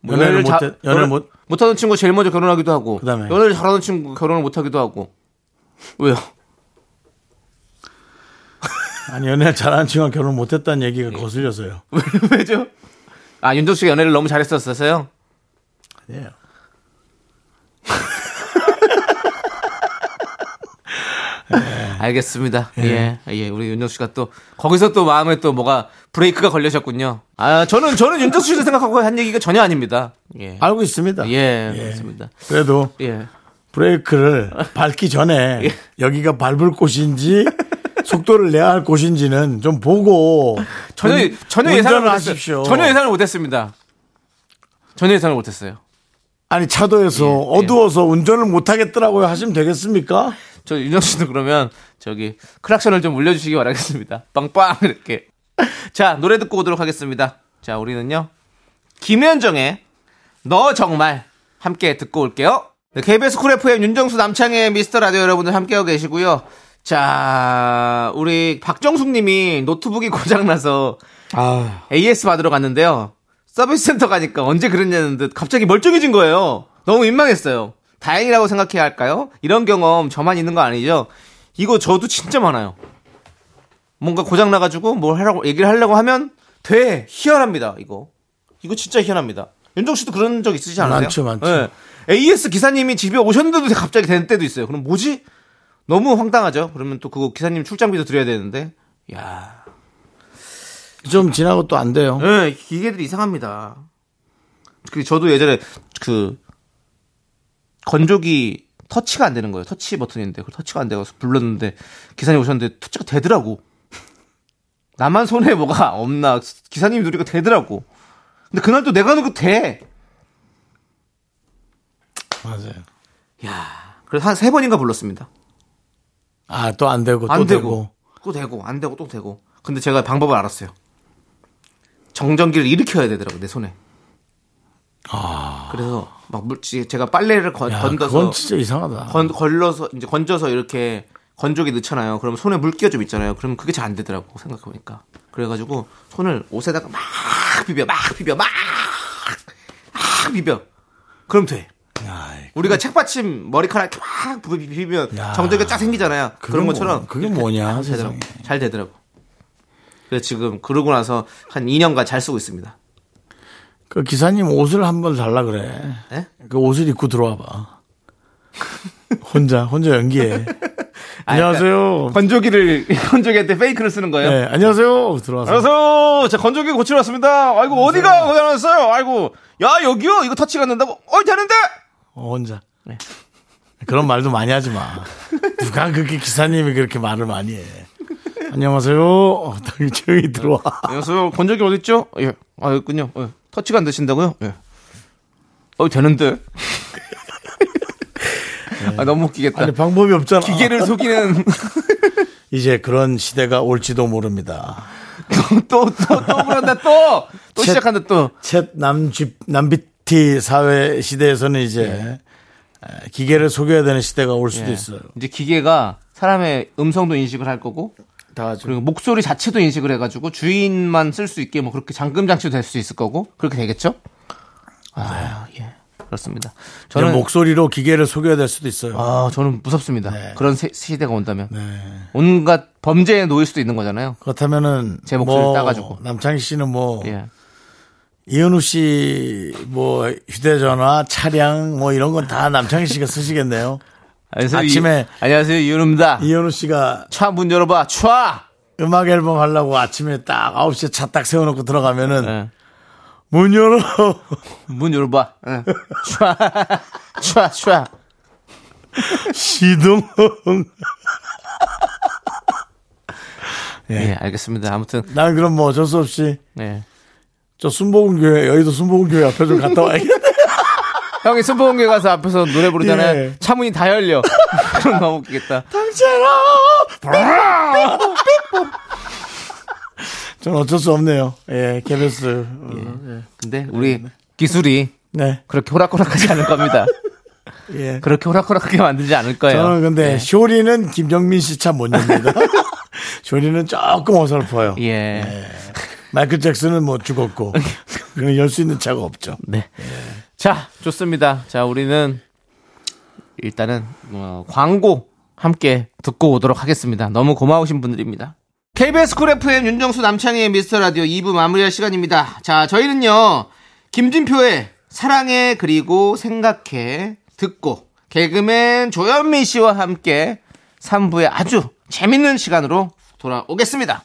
뭐 연애를 자- 못 연애를 못 못하는 친구 가 제일 먼저 결혼하기도 하고, 그다음에? 연애를 잘하는 친구 결혼을 못하기도 하고. 왜요? 아니 연애 잘하는 친구가 결혼 못했다는 얘기가 예. 거슬려서요. 왜죠? 아 윤정 씨가 연애를 너무 잘했었어요. 예. 알겠습니다. 예. 예, 우리 윤정 씨가 또 거기서 또 마음에 또 뭐가 브레이크가 걸리셨군요. 아 저는 저는 윤정 씨를 생각하고 한 얘기가 전혀 아닙니다. 예. 알고 있습니다. 예, 그렇습니다. 그래도 예. 브레이크를 밟기 전에 여기가 밟을 곳인지 속도를 내야 할 곳인지는 좀 보고 전혀 운- 전혀 예상을 운전을 못했어요. 하십시오. 전혀 예상을 못했습니다. 전혀 예상을 못했어요. 아니 차도에서 예, 예. 어두워서 운전을 못 하겠더라고요 하시면 되겠습니까? 저 윤정수 씨도 그러면 저기 클락션을 좀 울려주시기 바라겠습니다. 빵빵 이렇게. 자 노래 듣고 오도록 하겠습니다. 자 우리는요 김현정의 너 정말 함께 듣고 올게요. 네, KBS 쿨 FM 윤정수 남창희의 미스터 라디오 여러분들 함께하고 계시고요. 자 우리 박정숙 님이 노트북이 고장나서 아 AS 받으러 갔는데요. 서비스 센터 가니까 언제 그랬냐는 듯 갑자기 멀쩡해진 거예요. 너무 민망했어요. 다행이라고 생각해야 할까요? 이런 경험 저만 있는 거 아니죠? 이거 저도 진짜 많아요. 뭔가 고장 나가지고 뭘 하라고 얘기를 하려고 하면 돼 희한합니다. 이거 이거 진짜 희한합니다. 윤정 씨도 그런 적 있으시지 않으세요? 많죠, 많죠. 예. AS 기사님이 집에 오셨는데도 갑자기 되는 때도 있어요. 그럼 뭐지? 너무 황당하죠. 그러면 또 그거 기사님 출장비도 드려야 되는데, 야 좀 지나고 또 안 돼요. 네, 기계들이 이상합니다. 그 저도 예전에 그 건조기 터치가 안 되는 거예요. 터치 버튼인데 그 터치가 안 돼서 불렀는데 기사님 오셨는데 터치가 되더라고. 나만 손에 뭐가 없나 기사님이 누리가 되더라고. 근데 그날 또 내가 누고 돼. 맞아요. 야, 그래서 한 세 번인가 불렀습니다. 아, 또 안 되고, 또안 되고. 되고, 또 되고, 안 되고, 또 되고. 근데 제가 방법을 알았어요. 정전기를 일으켜야 되더라고, 내 손에. 그래서 막 물지, 제가 빨래를 건, 야, 건져서. 그건 진짜 이상하다. 건, 걸러서, 이제 건져서 이렇게 건조기 넣잖아요. 그러면 손에 물기가 좀 있잖아요. 그러면 그게 잘 안 되더라고, 생각해 보니까. 그래가지고 손을 옷에다가 막 비벼, 막 비벼, 막, 막 비벼. 그럼 돼. 야, 우리가 책받침 머리카락 막 비- 비비면 야. 정전기가 쫙 생기잖아요. 그런 뭐- 것처럼 그게 이렇게 뭐냐. 세상에. 잘 되더라고. 그래서 지금 그러고 나서 한 2년간 잘 쓰고 있습니다. 그 기사님 옷을 한번 달라 그래. 예? 그 옷을 입고 들어와 봐. 혼자, 혼자 연기해. 안녕하세요. 건조기를 건조기한테 페이크를 쓰는 거예요. 네, 안녕하세요. 들어와서. 안녕하세요. 제 건조기 고치러 왔습니다. 아이고 어디가 고장 났어요? 아이고 야 여기요? 이거 터치가 안 된다고? 어 되는데? 어, 혼자. 네. 그런 말도 많이 하지 마. 누가 그렇게 기사님이 그렇게 말을 많이 해. 안녕하세요. 어, 조용히 들어와. 안녕하세요. 건조기 어디 있죠? 예. 아 여기군요. 예. 터치가 안 되신다고요? 예. 어 되는데? 아 너무 웃기겠다. 아니, 방법이 없잖아. 기계를 속이는 이제 그런 시대가 올지도 모릅니다. 또 또또 그런다 또 또 챗- 시작한다 또. 챗 남집, 남비 티 사회 시대에서는 이제 네. 에, 기계를 속여야 되는 시대가 올 수도 예. 있어요. 이제 기계가 사람의 음성도 인식을 할 거고 다 하죠. 그리고 목소리 자체도 인식을 해가지고 주인만 쓸 수 있게 뭐 그렇게 잠금 장치도 될 수 있을 거고 그렇게 되겠죠? 아 예. 그렇습니다. 저는 목소리로 기계를 속여야 될 수도 있어요. 아 저는 무섭습니다. 네. 그런 세- 시대가 온다면 온갖 범죄에 놓일 수도 있는 거잖아요. 그렇다면은 제 목소리 뭐 따가지고. 남창희 씨는 뭐 예. 이현우 씨 뭐 휴대전화, 차량 뭐 이런 건 다 남창희 씨가 쓰시겠네요. 안녕하세요. 아침에- 이, 안녕하세요 이윤우입니다. 이현우 씨가 차 문 열어봐. 촤. 음악 앨범 하려고 아침에 딱 9시에 차 딱 세워놓고 들어가면은 예. 문 열어. 문 열어봐. 예. 촤. 촤. 촤. 시동. 예, 알겠습니다. 아무튼 난 그럼 뭐 어쩔 수 없이 네. 저 순복음교회 여의도 순복음교회 앞에 좀 갔다 와야겠다. 형이 순복음교회 가서 앞에서 노래 부르잖아요. 예. 차문이 다 열려. 그럼 너무 웃기겠다. 저는 어쩔 수 없네요. 예, KBS. 어, 근데 우리 기술이 네, 그렇게 호락호락하지 않을 겁니다. 예. 그렇게 호락호락하게 만들지 않을 거예요. 저는 근데 예. 쇼리는 김정민 씨 차 못 엽니다. 쇼리는 조금 어설퍼요. 예. 마이클 잭슨은 뭐 죽었고 그는 열 수 있는 차가 없죠. 네. 자, 좋습니다. 자, 우리는 일단은 어, 광고 함께 듣고 오도록 하겠습니다. 너무 고마우신 분들입니다. KBS 쿨 FM 윤정수 남창희의 미스터 라디오 2부 마무리할 시간입니다. 자, 저희는요. 김진표의 사랑해 그리고 생각해 듣고 개그맨 조현민 씨와 함께 3부의 아주 재밌는 시간으로 돌아오겠습니다.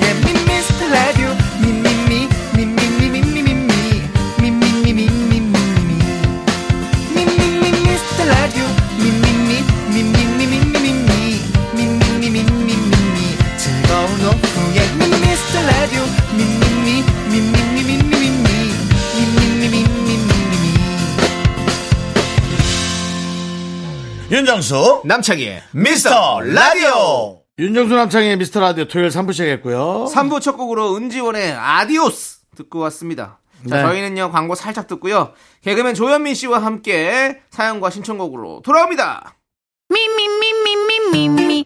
윤정수 남창희의 미스터 라디오. 윤정수 남창희의 미스터 라디오 토요일 3부 시작했고요. 3부 첫 곡으로 은지원의 아디오스 듣고 왔습니다. 자, 네. 저희는요 광고 살짝 듣고요. 개그맨 조현민 씨와 함께 사연과 신청곡으로 돌아옵니다. 미미미미미미미.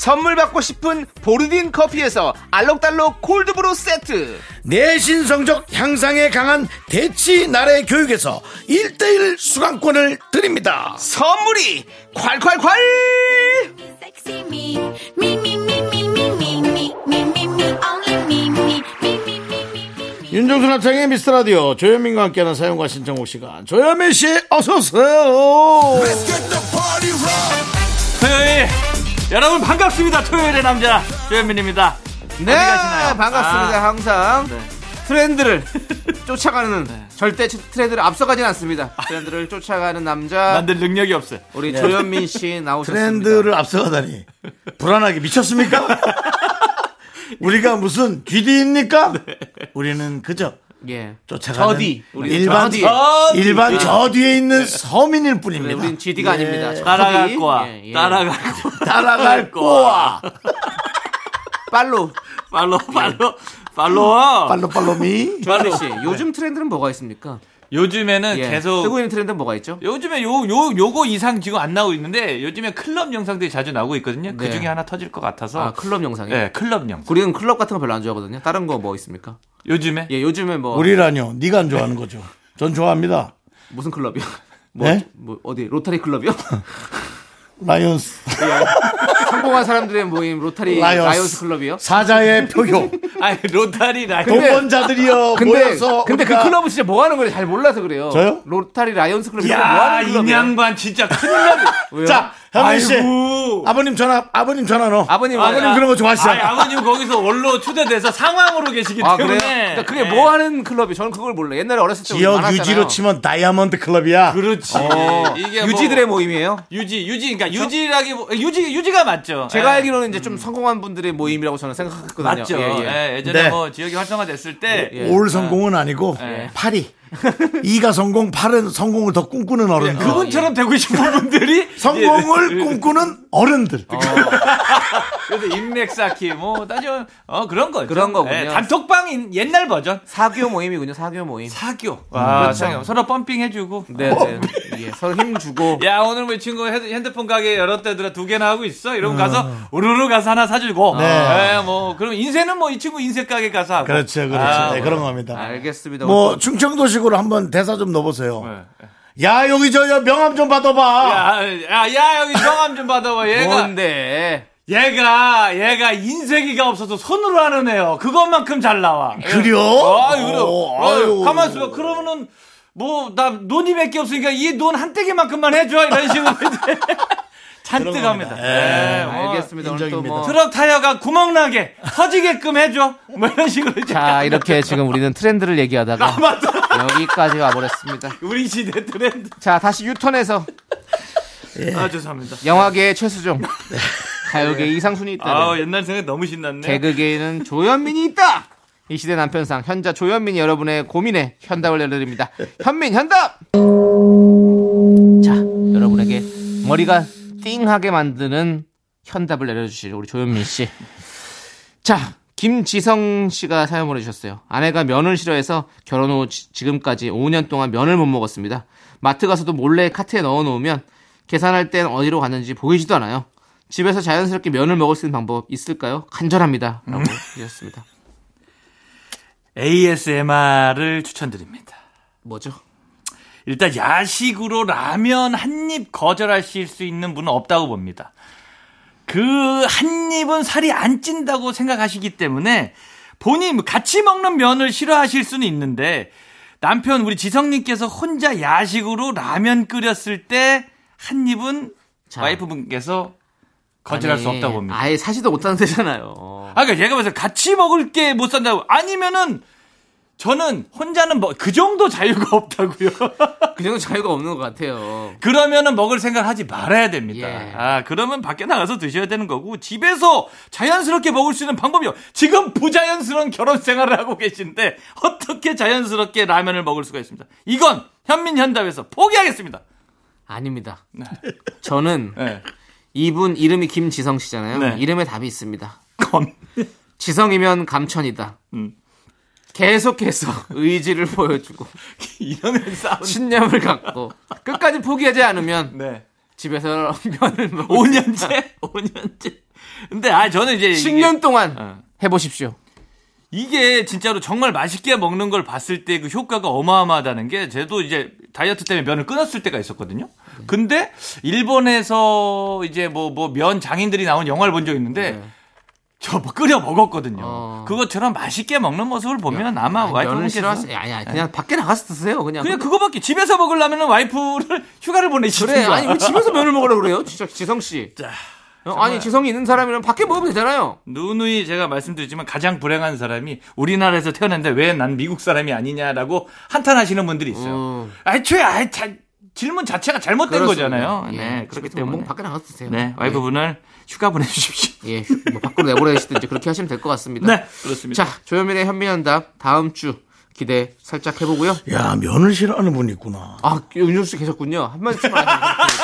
선물 받고 싶은 보르딘 커피에서 알록달록 콜드브루 세트 내신 성적 향상에 강한 대치 나래 교육에서 1대1 수강권을 드립니다 선물이 콸콸콸 윤정수 남창의 미스터라디오 조현민과 함께하는 사용과 신청곡 시간 조현민 씨 어서오세요 여러분 반갑습니다. 토요일의 남자 조현민입니다. 네? 반갑습니다 아, 항상. 네. 트렌드를 쫓아가는 절대 트렌드를 앞서가진 않습니다. 트렌드를 쫓아가는 남자. 만들 능력이 없어요. 우리 조현민 씨 나오셨습니다. 트렌드를 앞서가다니. 불안하게 미쳤습니까? 우리가 무슨 GD입니까? 우리는 그저 예 쫓아가는 저디 우리 일반 저디 저 일반 저 뒤에 있는 서민일 뿐입니다. 우린 GD가 아닙니다 저디. 따라갈 거야 예, 예. 따라갈 거 따라갈 거야. follow follow follow follow follow follow me. 조현민 씨 요즘 트렌드는 뭐가 있습니까 요즘에는 예. 계속 뜨고 있는 트렌드는 뭐가 있죠 요즘에 요, 요, 요 거 이상 지금 안 나오고 있는데 요즘에 클럽 영상들이 자주 나오고 있거든요. 그 네. 중에 하나 터질 것 같아서. 아 클럽 영상이 네, 클럽 영상. 우리는 클럽 같은 거 별로 안 좋아하거든요 다른 거 뭐 있습니까 요즘에 예 요즘에 뭐 우리라뇨. 네가 안 좋아하는 거죠. 전 좋아합니다. 무슨 클럽이요 뭐, 네? 뭐 어디 로타리 클럽이요 라이온스 성공한 사람들의 모임 로타리 라이온스. 라이온스 클럽이요 사자의 포효. 아니 로타리 라이 근데- 동반자들이여 근데 모여서 근데 그 클럽은 진짜 뭐 하는 거를 잘 몰라서 그래요. 저요? 로타리 라이온스 클럽 이거 뭐 야, 하는 이 클럽이에요? 양반 진짜 큰일. 왜요? 자, 현민 씨. 아버님 전화 아버님 전화 넣어. 아버님 아버님 아, 그런 거 좋아하시죠? 아니, 아버님 거기서 원로 초대돼서 상왕으로 계시기 아, 때문에. 그러니까 그게 네. 뭐 하는 클럽이? 저는 그걸 몰라. 옛날에 어렸을 때 지역 유지로 치면 다이아몬드 클럽이야. 그렇지. 어. 이게 유지들의 뭐, 모임이에요? 유지 유지 그러니까 유지라기 유지 유지가 맞죠. 제가 예. 알기로는 이제 좀 음. 성공한 분들의 모임이라고 저는 생각했거든요. 맞죠. 예, 예. 예 전에뭐 네. 지역이 활성화됐을 때올 네. 예. 성공은 예. 아니고 예. 파리. 2가 성공, 8은 성공을 더 꿈꾸는 예, 어른들. 그분처럼 되고 싶은 분들이 성공을 예. 꿈꾸는 어른들. 어. 그래서 인맥 쌓기 뭐 따져 어 그런 거죠. 그런 거군요. 예, 단톡방 옛날 버전. 사교 모임이군요. 사교 모임. 사교. 음, 와, 그렇죠. 서로 펌핑 해주고. 네, 네. 예, 서로 힘 주고. 야 오늘 우리 친구 핸드폰 가게 여러 때 들어 두 개나 하고 있어. 이러면 가서 음. 우르르 가서 하나 사주고. 네. 예, 뭐 그럼 인쇄는 뭐 이 친구 인쇄 가게 가서 하고. 그렇죠, 그렇죠. 아, 네, 그런 겁니다. 알겠습니다. 뭐 충청도시 식으로 한번 대사 좀 넣어보세요. 네. 야 여기 저 여- 명함 좀 받아봐. 야, 야, 야, 여기 성함 좀 받아봐. 얘가, 뭔데? 얘가, 얘가 인쇄기가 없어서 손으로 하는 애요. 그것만큼 잘 나와. 그래요? 아유, 그래. 가만 있어봐. 그러면은, 뭐, 나 돈이 몇개 없으니까 이돈한 떼기만큼만 해줘. 이런 식으로 잔뜩 합니다. 예. 예, 뭐 알겠습니다. 오늘 또 인정입니다. 뭐. 트럭 타이어가 구멍나게 터지게끔 해줘. 뭐 이런 식으로. 자, 이렇게 지금 우리는 트렌드를 얘기하다가 여기까지 와버렸습니다. 우리 시대 트렌드. 자, 다시 유턴해서 아, 죄송합니다. 영화계의 최수종, 가요계 이상순이 있다. 아 옛날 생각 너무 신났네. 개그계에는 조현민이 있다. 이 시대 남편상 현자 조현민이 여러분의 고민에 현답을 내려드립니다. 현민 현답. 자, 여러분에게 머리가 띵하게 만드는 현답을 내려주실 우리 조현민 씨. 자, 김지성 씨가 사연 보내주셨어요. 아내가 면을 싫어해서 결혼 후 지- 지금까지 5년 동안 면을 못 먹었습니다. 마트 가서도 몰래 카트에 넣어 놓으면 계산할 땐 어디로 갔는지 보이지도 않아요. 집에서 자연스럽게 면을 먹을 수 있는 방법 있을까요? 간절합니다. 라고 주셨습니다. ASMR을 추천드립니다. 뭐죠? 일단 야식으로 라면 한 입 거절하실 수 있는 분은 없다고 봅니다. 그 한 입은 살이 안 찐다고 생각하시기 때문에 본인 같이 먹는 면을 싫어하실 수는 있는데 남편 우리 지성님께서 혼자 야식으로 라면 끓였을 때 한 입은 자. 와이프분께서 거절할 수 아니, 없다고 봅니다. 아예 사지도 못하는 데잖아요. 아, 그러니까 얘가 봐서 같이 먹을 게 못 산다고. 아니면은 저는 혼자는 뭐 그 정도 자유가 없다고요. 그 정도 자유가 없는 것 같아요. 그러면은 먹을 생각 하지 말아야 됩니다. 예. 아, 그러면 밖에 나가서 드셔야 되는 거고, 집에서 자연스럽게 먹을 수 있는 방법이요. 지금 부자연스러운 결혼 생활을 하고 계신데, 어떻게 자연스럽게 라면을 먹을 수가 있습니다. 이건 현민 현답에서 포기하겠습니다. 아닙니다. 저는 네. 이분 이름이 김지성 씨잖아요. 네. 이름에 답이 있습니다. 검. 지성이면 감천이다. 음. 계속해서 의지를 보여주고 이러면 싸운. 신념을 갖고 끝까지 포기하지 않으면 네. 집에서 면을 먹을 5년째? 5년째. 근데, 아, 저는 이제. 이게- 10년 동안 어. 해보십시오. 이게 진짜로 정말 맛있게 먹는 걸 봤을 때 그 효과가 어마어마하다는 게 저도 이제 다이어트 때문에 면을 끊었을 때가 있었거든요. 근데 일본에서 이제 뭐 뭐 면 장인들이 나온 영화를 본 적 있는데 네. 저 뭐 끓여 먹었거든요. 어. 그것처럼 맛있게 먹는 모습을 보면 아마 아니, 면을 와이프분께서. 아니, 아니, 그냥 밖에 나가서 드세요. 그냥. 그냥 그거밖에 집에서 먹으려면 와이프를 휴가를 보내시는 그래. 아니, 왜 집에서 면을 먹으라 그래요? 진짜 지성 씨. 자, 어, 아니, 지성이 있는 사람이면 밖에 먹으면 되잖아요. 누누이 제가 말씀드리지만 가장 불행한 사람이 우리나라에서 태어났는데 왜 난 미국 사람이 아니냐라고 한탄하시는 분들이 있어요. 음. 애초에 아예 자- 질문 자체가 잘못된 그렇습니다. 거잖아요. 예, 네, 그렇기 때문에. 밖에 나가서 드세요. 네, 와이프분을 휴가 보내주십시오. 예, 뭐 밖으로 내보내시든지 그렇게 하시면 될 것 같습니다. 네, 그렇습니다. 자, 조현민의 현미한답 다음 주 기대 살짝 해보고요. 야, 면을 싫어하는 분이 있구나. 아, 윤정수 씨 계셨군요. 한 말씀만 하시면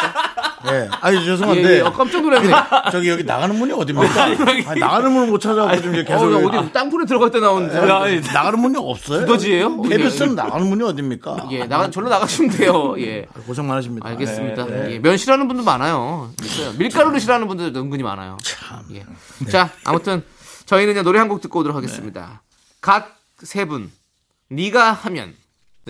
예. 아니, 예, 죄송한데. 예. 어, 깜짝 놀랐네. 저기 여기 나가는 문이 어딥니까? 아니, 나가는 문을 못 찾아가고 지금 어, 계속. 야, 어디 땅굴에 들어갈 때 나오는 사람. 아, 예. 나가는 문이 없어요? 두더지예요? KBS는 나가는 문이 어딥니까? 예, 나가, 절로 나가시면 돼요. 예. 고생 많으십니다. 알겠습니다. 네, 네. 예, 면 싫어하는 분도 많아요. 있어요. 밀가루를 싫어하는 분들도 은근히 많아요. 참. 예. 자, 아무튼 저희는요 노래 한 곡 듣고 오도록 하겠습니다. 갓 세 분, 네가 하면.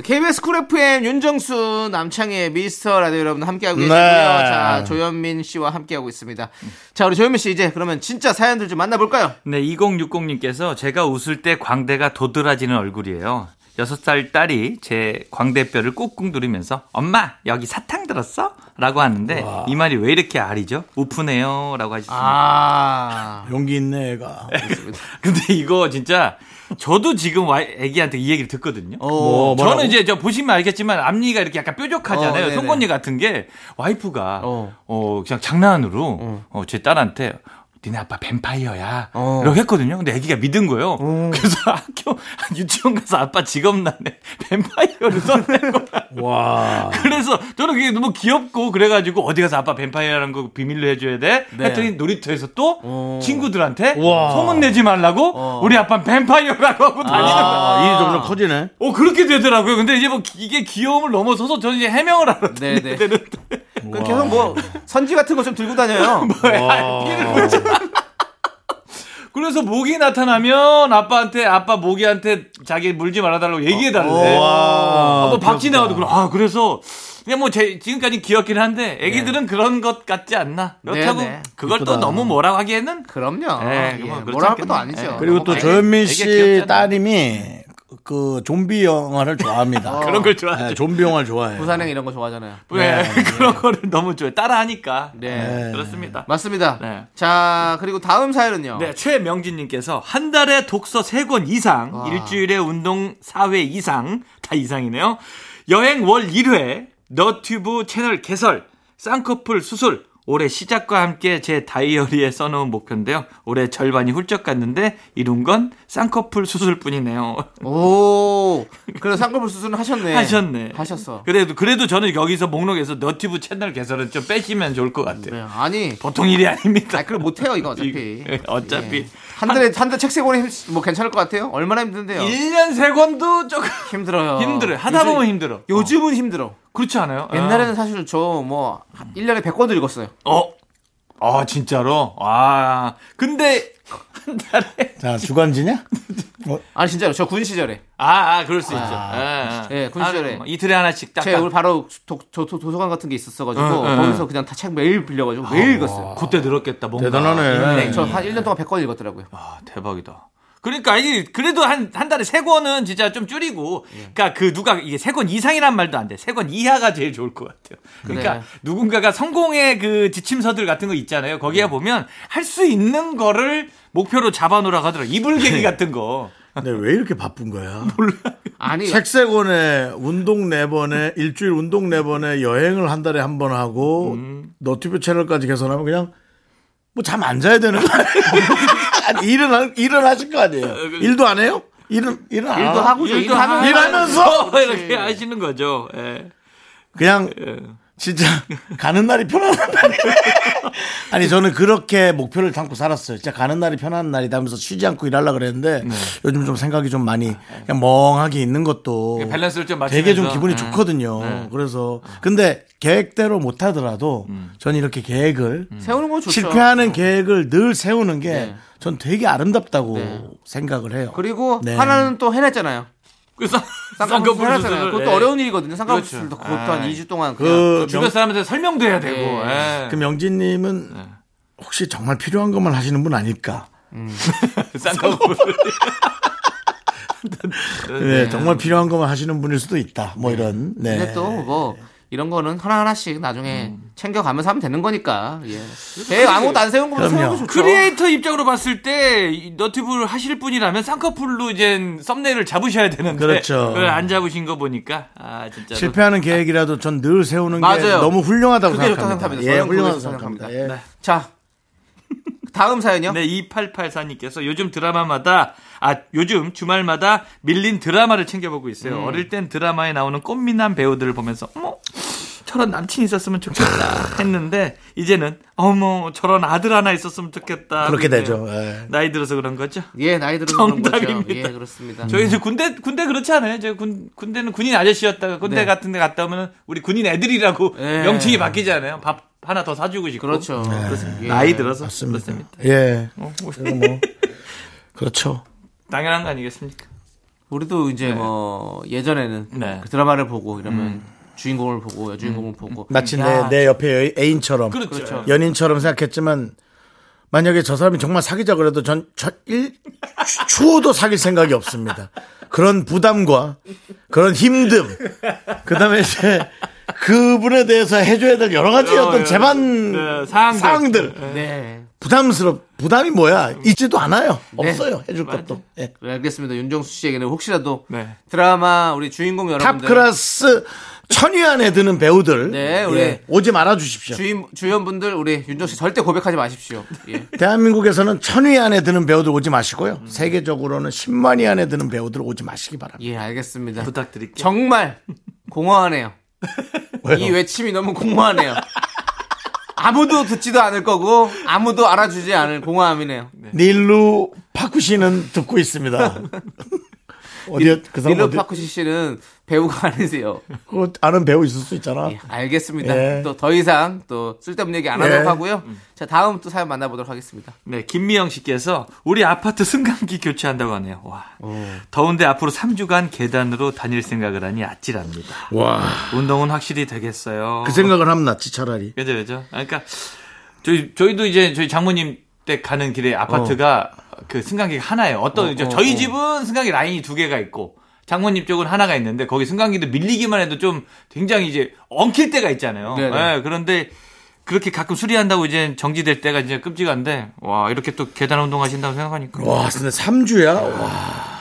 KBS 쿨 FM 윤정수 남창희의 미스터 라디오 여러분 함께하고 계시고요. 네. 자, 조현민 씨와 함께하고 있습니다. 자, 우리 조현민 씨 이제 그러면 진짜 사연들 좀 만나볼까요? 네, 2060님께서 제가 웃을 때 광대가 도드라지는 얼굴이에요. 6살 딸이 제 광대뼈를 꾹꾹 누르면서 엄마 여기 사탕 들었어? 라고 하는데 이 말이 왜 이렇게 아리죠? 웃프네요 라고 하셨습니다. 아, 용기 있네, 애가. 근데 이거 진짜 저도 지금 와- 애기한테 이 얘기를 듣거든요. 어, 뭐라고? 저는 이제 저 보시면 알겠지만 앞니가 이렇게 약간 뾰족하잖아요. 어. 송곳니 같은 게 와이프가 어. 어, 그냥 장난으로 어, 제 딸한테 니네 아빠 뱀파이어야. 어. 이렇게 했거든요. 근데 애기가 믿은 거예요. 그래서 학교 유치원 가서 아빠 직업란에 뱀파이어를 써내고 와. 그래서 저는 그게 너무 귀엽고 그래가지고 어디 가서 아빠 뱀파이어라는 거 비밀로 해줘야 돼. 네. 했더니 놀이터에서 또 어. 친구들한테 우와. 소문 내지 말라고 어. 우리 아빠 뱀파이어라고 하고 다니는 거야. 아, 일이 점점 커지네. 어 그렇게 되더라고요. 근데 이제 뭐 이게 귀여움을 넘어서서 저는 이제 해명을 하러 네네. 다녀야 되는데 그 계속 뭐 선지 같은 거 좀 들고 다녀요. 그래서 모기 나타나면 아빠한테 아빠 모기한테 자기 물지 말아달라고 얘기해달래. 와. 뭐 박쥐 나와도 그래. 아 그래서 그냥 뭐 제, 지금까지 귀엽긴 한데 애기들은 그런 것 같지 않나. 그렇다고 네, 네. 그걸 또. 너무 뭐라고 하기에는 그럼요. 네, 예, 뭐 뭐라 할 것도. 아니죠. 예. 그리고 또 애기- 조현민 씨. 따님이 그 좀비 영화를 좋아합니다. 그런 걸 좋아하죠. 네, 좀비 영화를 좋아해요. 부산행 이런 거 좋아하잖아요. 왜 그런 거를 너무 좋아해. 따라하니까. 네. 네. 그렇습니다. 맞습니다. 네. 자, 그리고 다음 사연은요. 네, 최명진님께서 한 달에 독서 3권 이상, 와. 일주일에 운동 4회 이상, 다 이상이네요. 여행 월 1회, 너튜브 채널 개설, 쌍꺼풀 수술, 올해 시작과 함께 제 다이어리에 써놓은 목표인데요. 올해 절반이 훌쩍 갔는데 이룬 건 쌍꺼풀 수술뿐이네요. 오, 그래 쌍꺼풀 수술은 하셨네. 하셨네. 하셨어. 그래도 그래도 저는 여기서 목록에서 너튜브 채널 개설은 좀 빼시면 좋을 것 같아요. 네, 아니, 보통 일이 아닙니다. 아, 그걸 못해요, 이거 어차피. 예, 어차피. 예. 한 달에, 한 달 책 세 권이 힘- 뭐 괜찮을 것 같아요? 얼마나 힘든데요? 1년 3권도 조금 힘들어요. 힘들어요. 하다 요즘- 보면 힘들어. 요즘은 힘들어. 그렇지 않아요? 옛날에는 사실 저 뭐, 1년에 100권도 읽었어요. 어. 아, 진짜로? 아. 근데 한 달에 자, 주간지냐? 어, 아니, 진짜로. 저 군 시절에. 아, 아 그럴 수 있죠. 예, 예, 군 시절에. 이틀에 하나씩 딱. 제 딱. 우리 바로 도, 도, 도, 도서관 같은 게 있었어가지고, 응, 응, 거기서 그냥 다 책 매일 빌려가지고 매일 읽었어요. 그때 늘었겠다. 뭔가. 대단하네. 네, 저한 1년 동안 100권 읽었더라고요. 아, 대박이다. 그러니까 이게 그래도 한 한 달에 세 권은 진짜 좀 줄이고, 그러니까 그 누가 이게 세 권 이상이란 말도 안 돼. 세 권 이하가 제일 좋을 것 같아요. 그러니까 네. 누군가가 성공의 그 지침서들 같은 거 있잖아요. 거기에 보면 할 수 있는 거를 목표로 잡아놓으라고 하더라고. 이불개기 같은 거. 근데 왜 이렇게 바쁜 거야? 아니 책 세 권에 운동 네 번에 일주일 운동 네 번에 여행을 한 달에 한 번 하고 음. 너튜브 채널까지 개설하면 그냥 뭐 잠 안 자야 되는 거 아니에요? 아니, 일은 하- 일은 하실 거 아니에요? 일도 안 해요? 일은 일은 안 어, 일도? 하고 죠 일도 일하면 일하면서 이렇게 하시는 거죠. 예. 그냥 진짜 가는 날이 편안한 날이 아니 저는 그렇게 목표를 담고 살았어요. 진짜 가는 날이 편안한 날이다 하면서 쉬지 않고 일하려 그랬는데 네. 요즘 좀 생각이 좀 많이 그냥 멍하게 있는 것도 이게 밸런스를 좀 되게 좀 맞추면서. 기분이 네. 좋거든요. 네. 그래서 근데 계획대로 못 하더라도 음. 전 이렇게 계획을 세우는 건 좋죠. 실패하는 계획을 늘 세우는 게 네. 전 되게 아름답다고 네. 생각을 해요. 그리고 네. 하나는 또 해냈잖아요. 그래서 쌍꺼풀 해냈잖아요. 수술을, 그것도 예. 어려운 일이거든요. 쌍꺼풀 그렇죠. 수술도 그것도 한 아. 2주 동안 그냥 그, 주변 명, 사람한테 설명도 해야 되고. 예. 예. 그 명진님은 혹시 정말 필요한 것만 하시는 분 아닐까? 쌍꺼풀. 네, 정말 필요한 것만 하시는 분일 수도 있다. 뭐 이런. 네. 근데 또 뭐 이런 거는 하나하나씩 나중에 음. 챙겨가면서 하면 되는 거니까. 예. 계획 아무것도 안 세운 그럼요. 세우는 게 좋죠. 크리에이터 입장으로 봤을 때이 너튜브를 하실 분이라면 쌍꺼풀로 이제 썸네일을 잡으셔야 되는데 그렇죠. 그걸 안 잡으신 거 보니까 아 진짜 실패하는 계획이라도 전 늘 세우는 게 맞아요. 너무 훌륭하다고 그게 생각합니다. 생각합니다. 예, 훌륭하다고 생각합니다. 생각합니다. 예. 자. 다음 사연이요? 네, 2884님께서 요즘 드라마마다, 아, 요즘 주말마다 밀린 드라마를 챙겨보고 있어요. 어릴 땐 드라마에 나오는 꽃미남 배우들을 보면서, 어머, 저런 남친 있었으면 좋겠다 했는데, 이제는, 어머, 저런 아들 하나 있었으면 좋겠다. 그렇게 되죠. 예. 나이 들어서 그런 거죠? 예, 나이 들어서 그런 거죠. 정답입니다. 예, 그렇습니다. 저희 이제 군대, 군대 그렇지 않아요? 저 군, 군대는 군인 아저씨였다가 군대 네. 같은 데 갔다 오면 우리 군인 애들이라고 예. 명칭이 바뀌잖아요. 밥 하나 더 사주고 싶고. 그렇죠. 그렇습니다. 예. 나이 들어서. 맞습니다. 그렇습니다. 예. 어, 뭐, 뭐 그렇죠. 당연한 거 아니겠습니까? 우리도 이제 뭐 예전에는 네. 그 드라마를 보고 이러면 주인공을 보고 여주인공을 보고 마치 야, 내, 내 옆에 여- 애인처럼 그렇죠. 연인처럼 생각했지만 만약에 저 사람이 정말 사귀자 그래도 전, 전 일, 추호도 사귈 생각이 없습니다. 그런 부담과 그런 힘듦, 그 다음에 이제 그분에 대해서 해줘야 될 여러 가지 어떤 재반 네, 사항들. 사항들. 네. 부담스럽, 부담이 뭐야? 있지도 않아요. 네. 없어요. 해줄 것도. 예. 네, 알겠습니다. 윤정수 씨에게는 혹시라도 네. 드라마 우리 주인공 탑 여러분들 클래스 천위 안에 드는 배우들. 네, 우리 예, 오지 말아 주십시오. 주인 주연분들 우리 윤정수 씨 절대 고백하지 마십시오. 예. 대한민국에서는 천위 안에 드는 배우들 오지 마시고요. 세계적으로는 10만위 안에 드는 배우들 오지 마시기 바랍니다. 예, 알겠습니다. 부탁드릴게요. 정말 공허하네요. 이 외침이 너무 공허하네요. 아무도 듣지도 않을 거고 아무도 알아주지 않을 공허함이네요. 닐루 파쿠시는 듣고 있습니다. 어디 그 사람 어디 파쿠시 씨는 배우가 아니세요. 그 아는 배우 있을 수 있잖아. 예, 알겠습니다. 예. 또더 이상 또 쓸데없는 얘기 안 하도록 예. 하고요. 자, 다음 또 사연 만나보도록 하겠습니다. 네, 김미영 씨께서 우리 아파트 승강기 교체한다고 하네요. 와. 더운데 앞으로 3주간 계단으로 다닐 생각을 하니 아찔합니다. 와. 운동은 확실히 되겠어요. 그 생각을 하면 낫지 차라리. 그죠, 그죠. 아, 그러니까 저희 저희도 이제 저희 장모님 댁 가는 길에 아파트가 그 승강기가 하나예요. 어떤 어, 이제 어, 저희 어. 집은 승강기 라인이 두 개가 있고 장모님 쪽은 하나가 있는데 거기 승강기도 밀리기만 해도 좀 굉장히 이제 엉킬 때가 있잖아요. 예, 그런데 그렇게 가끔 수리한다고 이제 정지될 때가 이제 끔찍한데 와 이렇게 또 계단 운동하신다고 생각하니까 와, 근데 3주야? 와.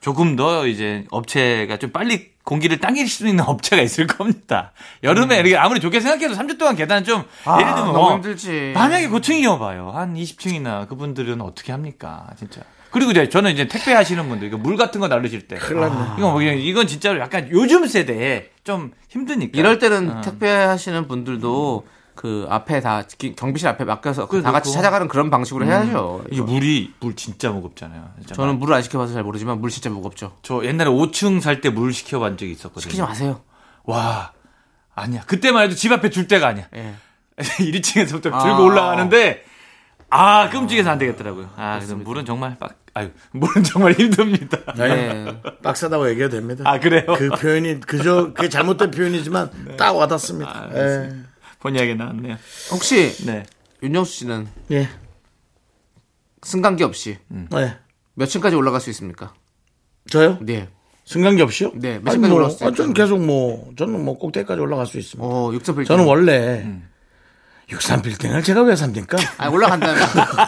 조금 더 이제 업체가 좀 빨리 공기를 당길 수 있는 업체가 있을 겁니다. 여름에 이렇게 아무리 좋게 생각해도 3주 동안 계단 좀 예를 들면 음. 아, 너무 어, 힘들지. 만약에 고층이어 봐요. 한 20층이나 그분들은 어떻게 합니까? 진짜. 그리고 이제 저는 이제 택배 하시는 분들, 이거 물 같은 거 나르실 때. 큰일 났네. 이건 뭐 이건 진짜로 약간 요즘 세대에 좀 힘드니까. 이럴 때는 어. 택배 하시는 분들도 그 앞에 다 기- 경비실 앞에 맡겨서 그래, 다 같이. 찾아가는 그런 방식으로 해야죠. 이게 물이, 물 진짜 무겁잖아요. 진짜 저는 물을 안 시켜봐서 잘 모르지만 물 진짜 무겁죠. 저 옛날에 5층 살 때 물 시켜본 적이 있었거든요. 시키지 마세요. 와. 아니야. 그때만 해도 집 앞에 줄 데가 아니야. 예. 1층에서부터 아. 들고 올라가는데 아, 끔찍해서 안 되겠더라고요. 아, 그래서 물은 정말 빡, 아유, 물은 정말 힘듭니다. 네. 네. 빡세다고 얘기해도 됩니다. 아, 그래요? 그 표현이, 그저, 그게 잘못된 표현이지만 네. 딱 와닿습니다. 아, 예. 본이야기 나왔네요. 혹시, 네. 윤정수 씨는, 예. 승강기 없이, 음. 네. 몇 층까지 올라갈 수 있습니까? 저요? 네. 승강기 없이요? 네. 몇 층까지 뭐, 올라갈 수 아, 있어요? 저는 계속 뭐, 저는 뭐 꼭대기까지 올라갈 수 있습니다. 어, 6.8. 저는 원래, 음. 63 빌딩을 제가 왜 삽니까? 아, 올라간다면.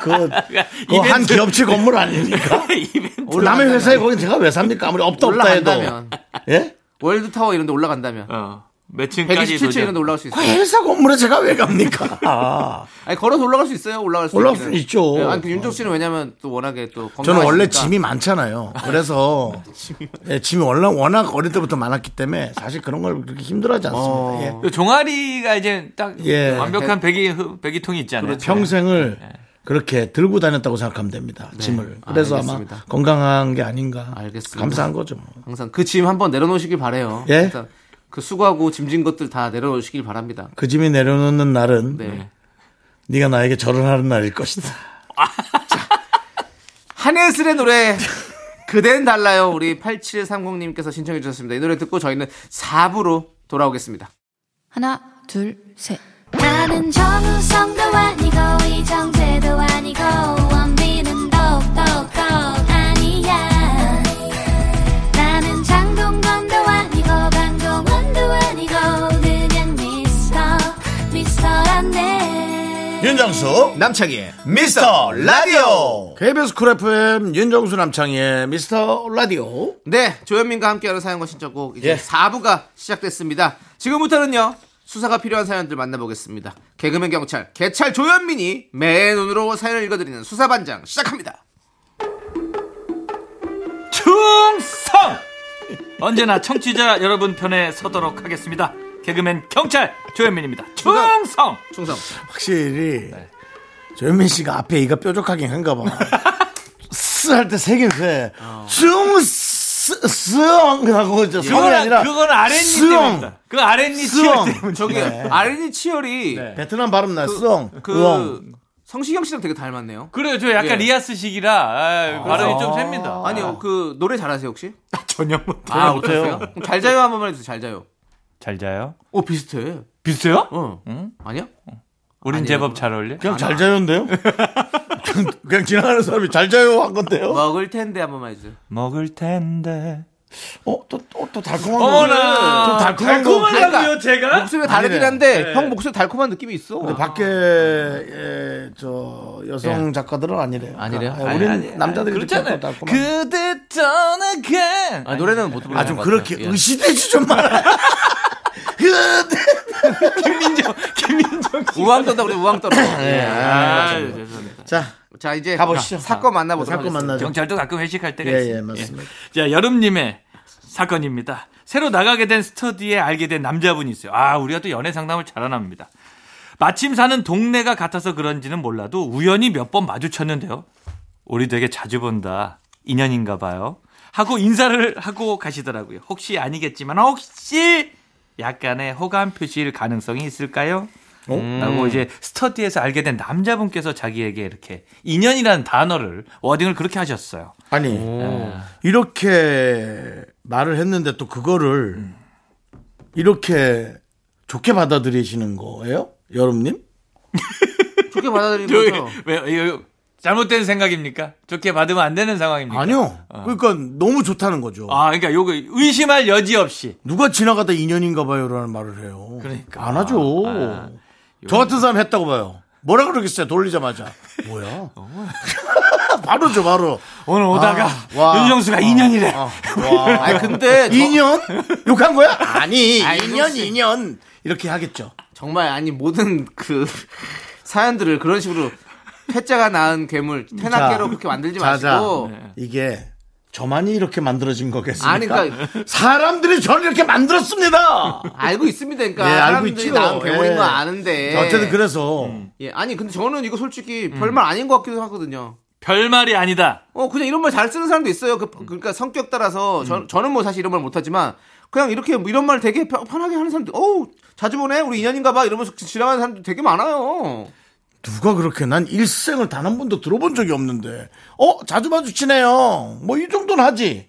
그, 그 그한 기업체 건물 아닙니까? 남의 회사에 거긴 제가 왜 삽니까? 아무리 없다 올라간다면. 예? 월드타워 이런 데 올라간다면. 어. 몇 층까지 127층 이런 데. 올라갈 수그 있어요. 회사 건물에 제가 왜 갑니까? 아, 아니 걸어서 올라갈 수 있어요. 올라갈 수 올라갈. 수는 있죠. 네, 아니 그 윤종 씨는 왜냐면 또 워낙에 또. 저는 원래 짐이 많잖아요. 그래서 예, 짐이 워낙, 워낙 어릴 때부터 많았기 때문에 사실 그런 걸 그렇게 힘들어하지 않습니다. 예. 그 종아리가 이제 딱 예. 완벽한 배기 흐- 배기통이 있잖아요. 평생을 그렇게 들고 다녔다고 생각하면 됩니다. 짐을. 그래서 네. 알겠습니다. 아마 건강한 게 아닌가. 알겠습니다. 감사한 거죠. 뭐. 항상 그 짐 한번 내려놓으시길 바래요. 예? 일단 그 수고하고 짐진 것들 다 내려놓으시길 바랍니다. 그 짐이 내려놓는 날은 네. 네가 나에게 절을 하는 날일 것이다. 한예슬의 노래 그댄 달라요. 우리 8730님께서 신청해 주셨습니다. 이 노래 듣고 저희는 4부로 돌아오겠습니다. 하나, 둘, 셋. 나는 정우성도 아니고 이정재도 아니고 원빈은 윤정수 남창희의 미스터 라디오 KBS 쿨 FM 윤정수 남창희의 미스터 라디오 네, 조현민과 함께하는 사연과 신청곡 이제 예. 4부가 시작됐습니다. 지금부터는요. 수사가 필요한 사연들 만나보겠습니다. 개그맨 경찰 개찰 조현민이 매의 눈으로 사연을 읽어드리는 수사반장 시작합니다. 충성! 언제나 청취자 여러분 편에 서도록 하겠습니다. 개그맨 경찰 조현민입니다. 충성! 충성. 확실히 조현민 씨가 앞에 이가 뾰족하긴 한가 봐. 쓰할때 세긴 세. 쓰엉. 하고 이제 성이 그건, 아니라. 그건 아랫니. 때문입니다. 그 아랫니. 치열 때문에. 저기 아린이 치열이 베트남 발음 나, 쓰엉. 그 으엉. 성시경 씨랑 되게 닮았네요. 그래요. 저 약간 예. 리아스식이라 아, 발음이 좀 셉니다. 아니요, 그 노래 잘하세요 혹시? 전혀 못. 아, 못해요. 잘 자요 한 번만 해주세요. 잘 자요. 잘 자요? 오 비슷해. 비슷해요? 어. 아니야? 우린 아니에요, 제법. 잘 어울려. 그냥 잘 자요인데요? 그냥, 그냥 지나가는 사람이 잘 자요 한 건데요? 먹을 텐데 한 번만 해주세요. 먹을 텐데. 어, 또, 또, 또 달콤한 거. 어머나. 좀 달콤한 거. 달콤하다고요, 제가? 목소리가 다르긴 아니네. 한데 형 목소리 달콤한 느낌이 있어. 근데 밖에, 예, 저, 여성 작가들은 아니래요. 아니래요? 예, 우린 아니, 남자들이 그렇잖아요. 이렇게 달콤한 그대 떠나간. 아, 노래는 못 부르는 아주 것 그렇게. 예. 의시되지 좀 말아요. 그대 김민정, 김민정. 우왕 떤다 우리 우왕 떨어. 예. 아, 아, 죄송합니다. 자, 자 이제 가보시죠. 사건 만나보도록 사건. 만나죠. 경찰도 가끔 회식할 때가 예, 있습니다. 예, 맞습니다. 자, 여름님의 사건입니다. 새로 나가게 된 스터디에 알게 된 남자분이 있어요. 아, 우리가 또 연애 상담을 잘하나 봅니다. 마침 사는 동네가 같아서 그런지는 몰라도 우연히 몇 번 마주쳤는데요. 우리 되게 자주 본다. 인연인가 봐요. 하고 인사를 하고 가시더라고요. 혹시 아니겠지만 혹시 약간의 호감 표시일 가능성이 있을까요? 라고 이제 스터디에서 알게 된 남자분께서 자기에게 이렇게 인연이라는 단어를 워딩을 그렇게 하셨어요. 아니, 이렇게 말을 했는데 또 그거를 이렇게 좋게 받아들이시는 거예요? 여름님? 좋게 거죠. 왜, 이거 잘못된 생각입니까? 좋게 받으면 안 되는 상황입니까? 아니요. 그러니까 너무 좋다는 거죠. 아, 그러니까 요거 의심할 여지 없이. 누가 지나가다 인연인가 봐요라는 말을 해요. 그러니까. 안 하죠. 아, 저 같은 사람 했다고 봐요. 뭐라 그러겠어요? 돌리자마자. 뭐야? 바로죠, 바로. 오늘 오다가 아, 와. 윤정수가 인연이래. 아, 와. 아니 근데 저- 인연? 욕한 거야? 아니, 아니, 인연, 혹시- 인연. 이렇게 하겠죠. 정말 아니 모든 그 사연들을 그런 식으로 태자가 낳은 괴물 태나깨로 자, 그렇게 만들지 자, 자. 마시고 이게 저만이 이렇게 만들어진 거겠습니까? 아니, 그러니까- 사람들이 저를 이렇게 만들었습니다. 알고 있습니다. 그러니까 예, 알고 사람들이 있죠. 낳은 괴물인 예. 건 아는데 어쨌든 그래서 예, 아니 근데 저는 이거 솔직히 별말 아닌 것 같기도 하거든요. 별말이 아니다. 어 그냥 이런 말 잘 쓰는 사람도 있어요. 그, 그러니까 성격 따라서 저, 저는 뭐 사실 이런 말 못하지만 그냥 이렇게 뭐 이런 말 되게 편- 편하게 하는 사람들. 어우 자주 보네 우리 인연인가 봐 이러면서 지나가는 사람들 되게 많아요. 누가 그렇게 난 일생을 단 한 번도 들어본 적이 없는데 어 자주 마주치네요. 뭐 이 정도는 하지.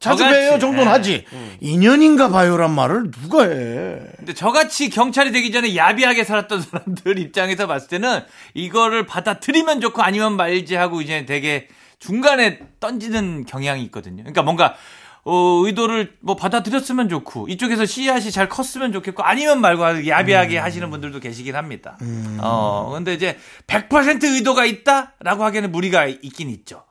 자주 저같이, 봬요 정도는 예. 하지. 인연인가 봐요란 말을 누가 해. 근데 저같이 경찰이 되기 전에 야비하게 살았던 사람들 입장에서 봤을 때는 이거를 받아들이면 좋고 아니면 말지 하고 이제 되게 중간에 던지는 경향이 있거든요. 그러니까 뭔가 어, 의도를 뭐 받아들였으면 좋고 이쪽에서 씨앗이 잘 컸으면 좋겠고 아니면 말고 야비하게 하시는 분들도 계시긴 합니다. 어 근데 이제 100% 의도가 있다라고 하기에는 무리가 있긴 있죠.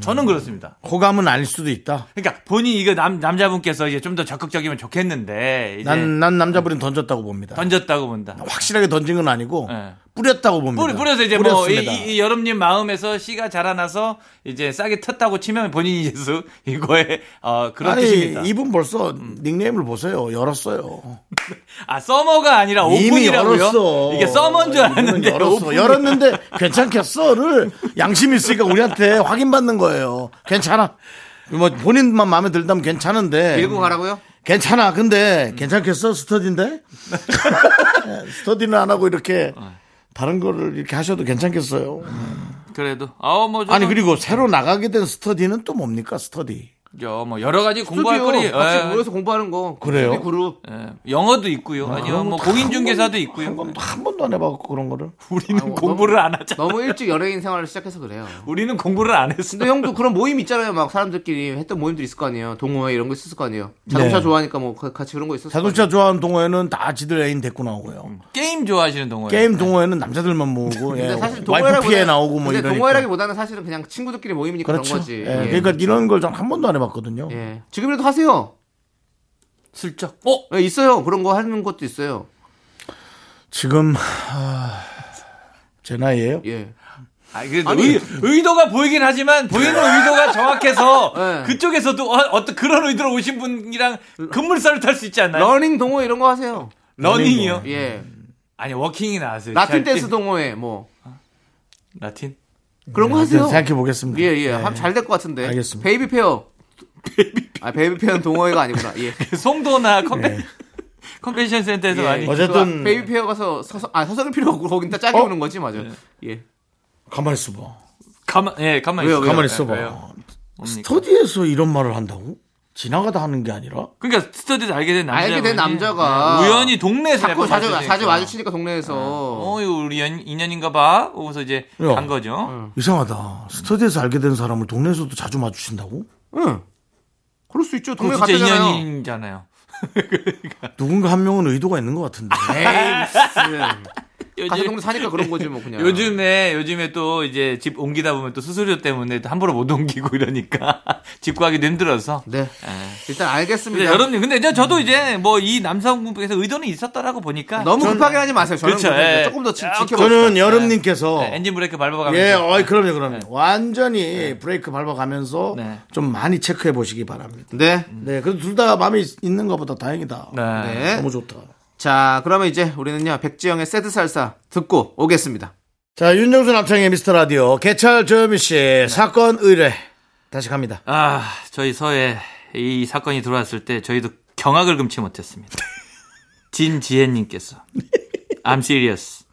저는 그렇습니다. 호감은 아닐 수도 있다. 그러니까 본인 이거 남 남자분께서 이제 좀 더 적극적이면 좋겠는데 이제 난, 난 남자분이 던졌다고 봅니다. 던졌다고 본다. 확실하게 던진 건 아니고 네. 뿌렸다고 봅니다. 뿌리, 뿌려서 이제 뭐이 뿌렸습니다. 여름님 마음에서 씨가 자라나서 이제 싹이 텄다고 치면 본인이 예수 이거에 어 그런 아니 뜻입니다. 이분 벌써 닉네임을 보세요. 열었어요. 아 summer가 아니라 오픈이라고요? 열었어. 이게 summer인 줄 알았는데 열었어. 오픈. 열었는데 괜찮겠어를 양심 있으니까 우리한테 확인받는 거예요. 괜찮아. 뭐 본인만 마음에 들다면 괜찮은데 밀고 가라고요? 괜찮아. 근데 괜찮겠어? 스터디인데? 스터디는 안 하고 이렇게 다른 거를 이렇게 하셔도 괜찮겠어요. 그래도 어뭐 아니 그리고 새로 나가게 된 스터디는 또 뭡니까 스터디? 뭐 여러 가지 공부할 거리 같이 예. 모여서 공부하는 거. 그래요? 그룹. 예. 영어도 있고요. 아니면 뭐 공인중개사도 있고요. 한 번도 한 번도 안 해봤고 그런 거를. 우리는 아이고, 공부를 너무- 안 하잖아. 너무 일찍 연예인 생활을 시작해서 그래요. 우리는 공부를 안 했어. 근데 형도 그런 모임 있잖아요. 막 사람들끼리 했던 모임들 있을 거 아니에요. 동호회 이런 거 있었을 거 아니에요. 자동차 네. 좋아하니까 뭐 그- 같이 그런 거 있었을 자동차 좋아하는 동호회는 다 지들 애인 데리고 나오고요. 게임 좋아하시는 동호회. 게임 동호회는 남자들만 모으고 거 예, 근데 사실 와이프 동호회라기보다 피해 나오고 뭐 이러니까. 동호회라기보다는 사실은 그냥 친구들끼리 모임이니까 그런 그렇죠. 거지. 예, 예. 그러니까 이런 걸 전 한 번도 안 해봤 거든요. 예. 지금이라도 하세요. 슬쩍. 어? 예, 있어요. 그런 거 하는 것도 있어요. 지금 하, 제 나이에요? 예. 아, 그래도 아니. 의, 의도가 보이긴 하지만 보이는 의도가 정확해서 네. 그쪽에서도 어, 떤 그런 의도로 오신 분이랑 급물살을 탈 수 있지 않나요? 러닝 동호회 이런 거 하세요. 러닝이요? 예. 아니 워킹이 나왔어요. 라틴 잘 댄스 뛰- 동호회 뭐 라틴? 그런 거 하세요. 생각해 보겠습니다. 예, 예. 하면 잘될 것 같은데. 알겠습니다. baby fair. 아, baby fair는 동호회가 아니구나. 예. 송도나 컨벤 컨벤션 센터에서 예. 많이 어쨌든 그 baby fair 가서 서서 아 서성일 필요 없고 거긴 다 짜게 어? 오는 거지 맞아. 예. 가만히 있어봐. 가만 예 가만히 있어. 예, 있어봐. 왜요? 뭡니까? 스터디에서 이런 말을 한다고? 지나가다 하는 게 아니라? 그러니까 스터디에서 알게 된 남자 알게 된 남자가 우연히 동네에서 자꾸 자주 마주치니까. 자주 마주치니까 동네에서 어 이거 우리 연, 인연인가 봐. 그래서 이제 야. 간 거죠. 이상하다. 스터디에서 알게 된 사람을 동네에서도 자주 마주친다고? 응. 그럴 수 있죠. 동네 갔잖아요. 인연이잖아요. 누군가 한 명은 의도가 있는 것 같은데. 에이 요즘- 동네 사니까 그런 거지 뭐 그냥. 요즘에 요즘에 또 이제 집 옮기다 보면 또 수수료 때문에 또 함부로 못 옮기고 이러니까 집 구하기도 힘들어서. 네. 예. 일단 알겠습니다. 여름님 근데 이제 저도 이제 뭐 이 남성분께서 의도는 있었다라고 보니까 너무 급하게 하지 마세요. 저는 그렇죠, 예. 조금 더 지, 조금- 지켜봅시다. 저는 여름님께서 네, 엔진 브레이크 밟아가면서 예, 어이, 그럼요, 그럼요. 완전히 브레이크 밟아가면서 네. 좀 많이 체크해 보시기 바랍니다. 네. 네, 그래도 둘 다 마음에 있- 있는 것보다 다행이다. 네. 네. 너무 좋다. 자, 그러면 이제 우리는요 백지영의 Sad Salsa 듣고 오겠습니다. 자, 윤정수 남창희의 미스터 라디오 개찰 조현민 씨 사건 의뢰 다시 갑니다. 아 저희 서에 이 사건이 들어왔을 때 저희도 경악을 금치 못했습니다. 진지혜님께서 I'm serious.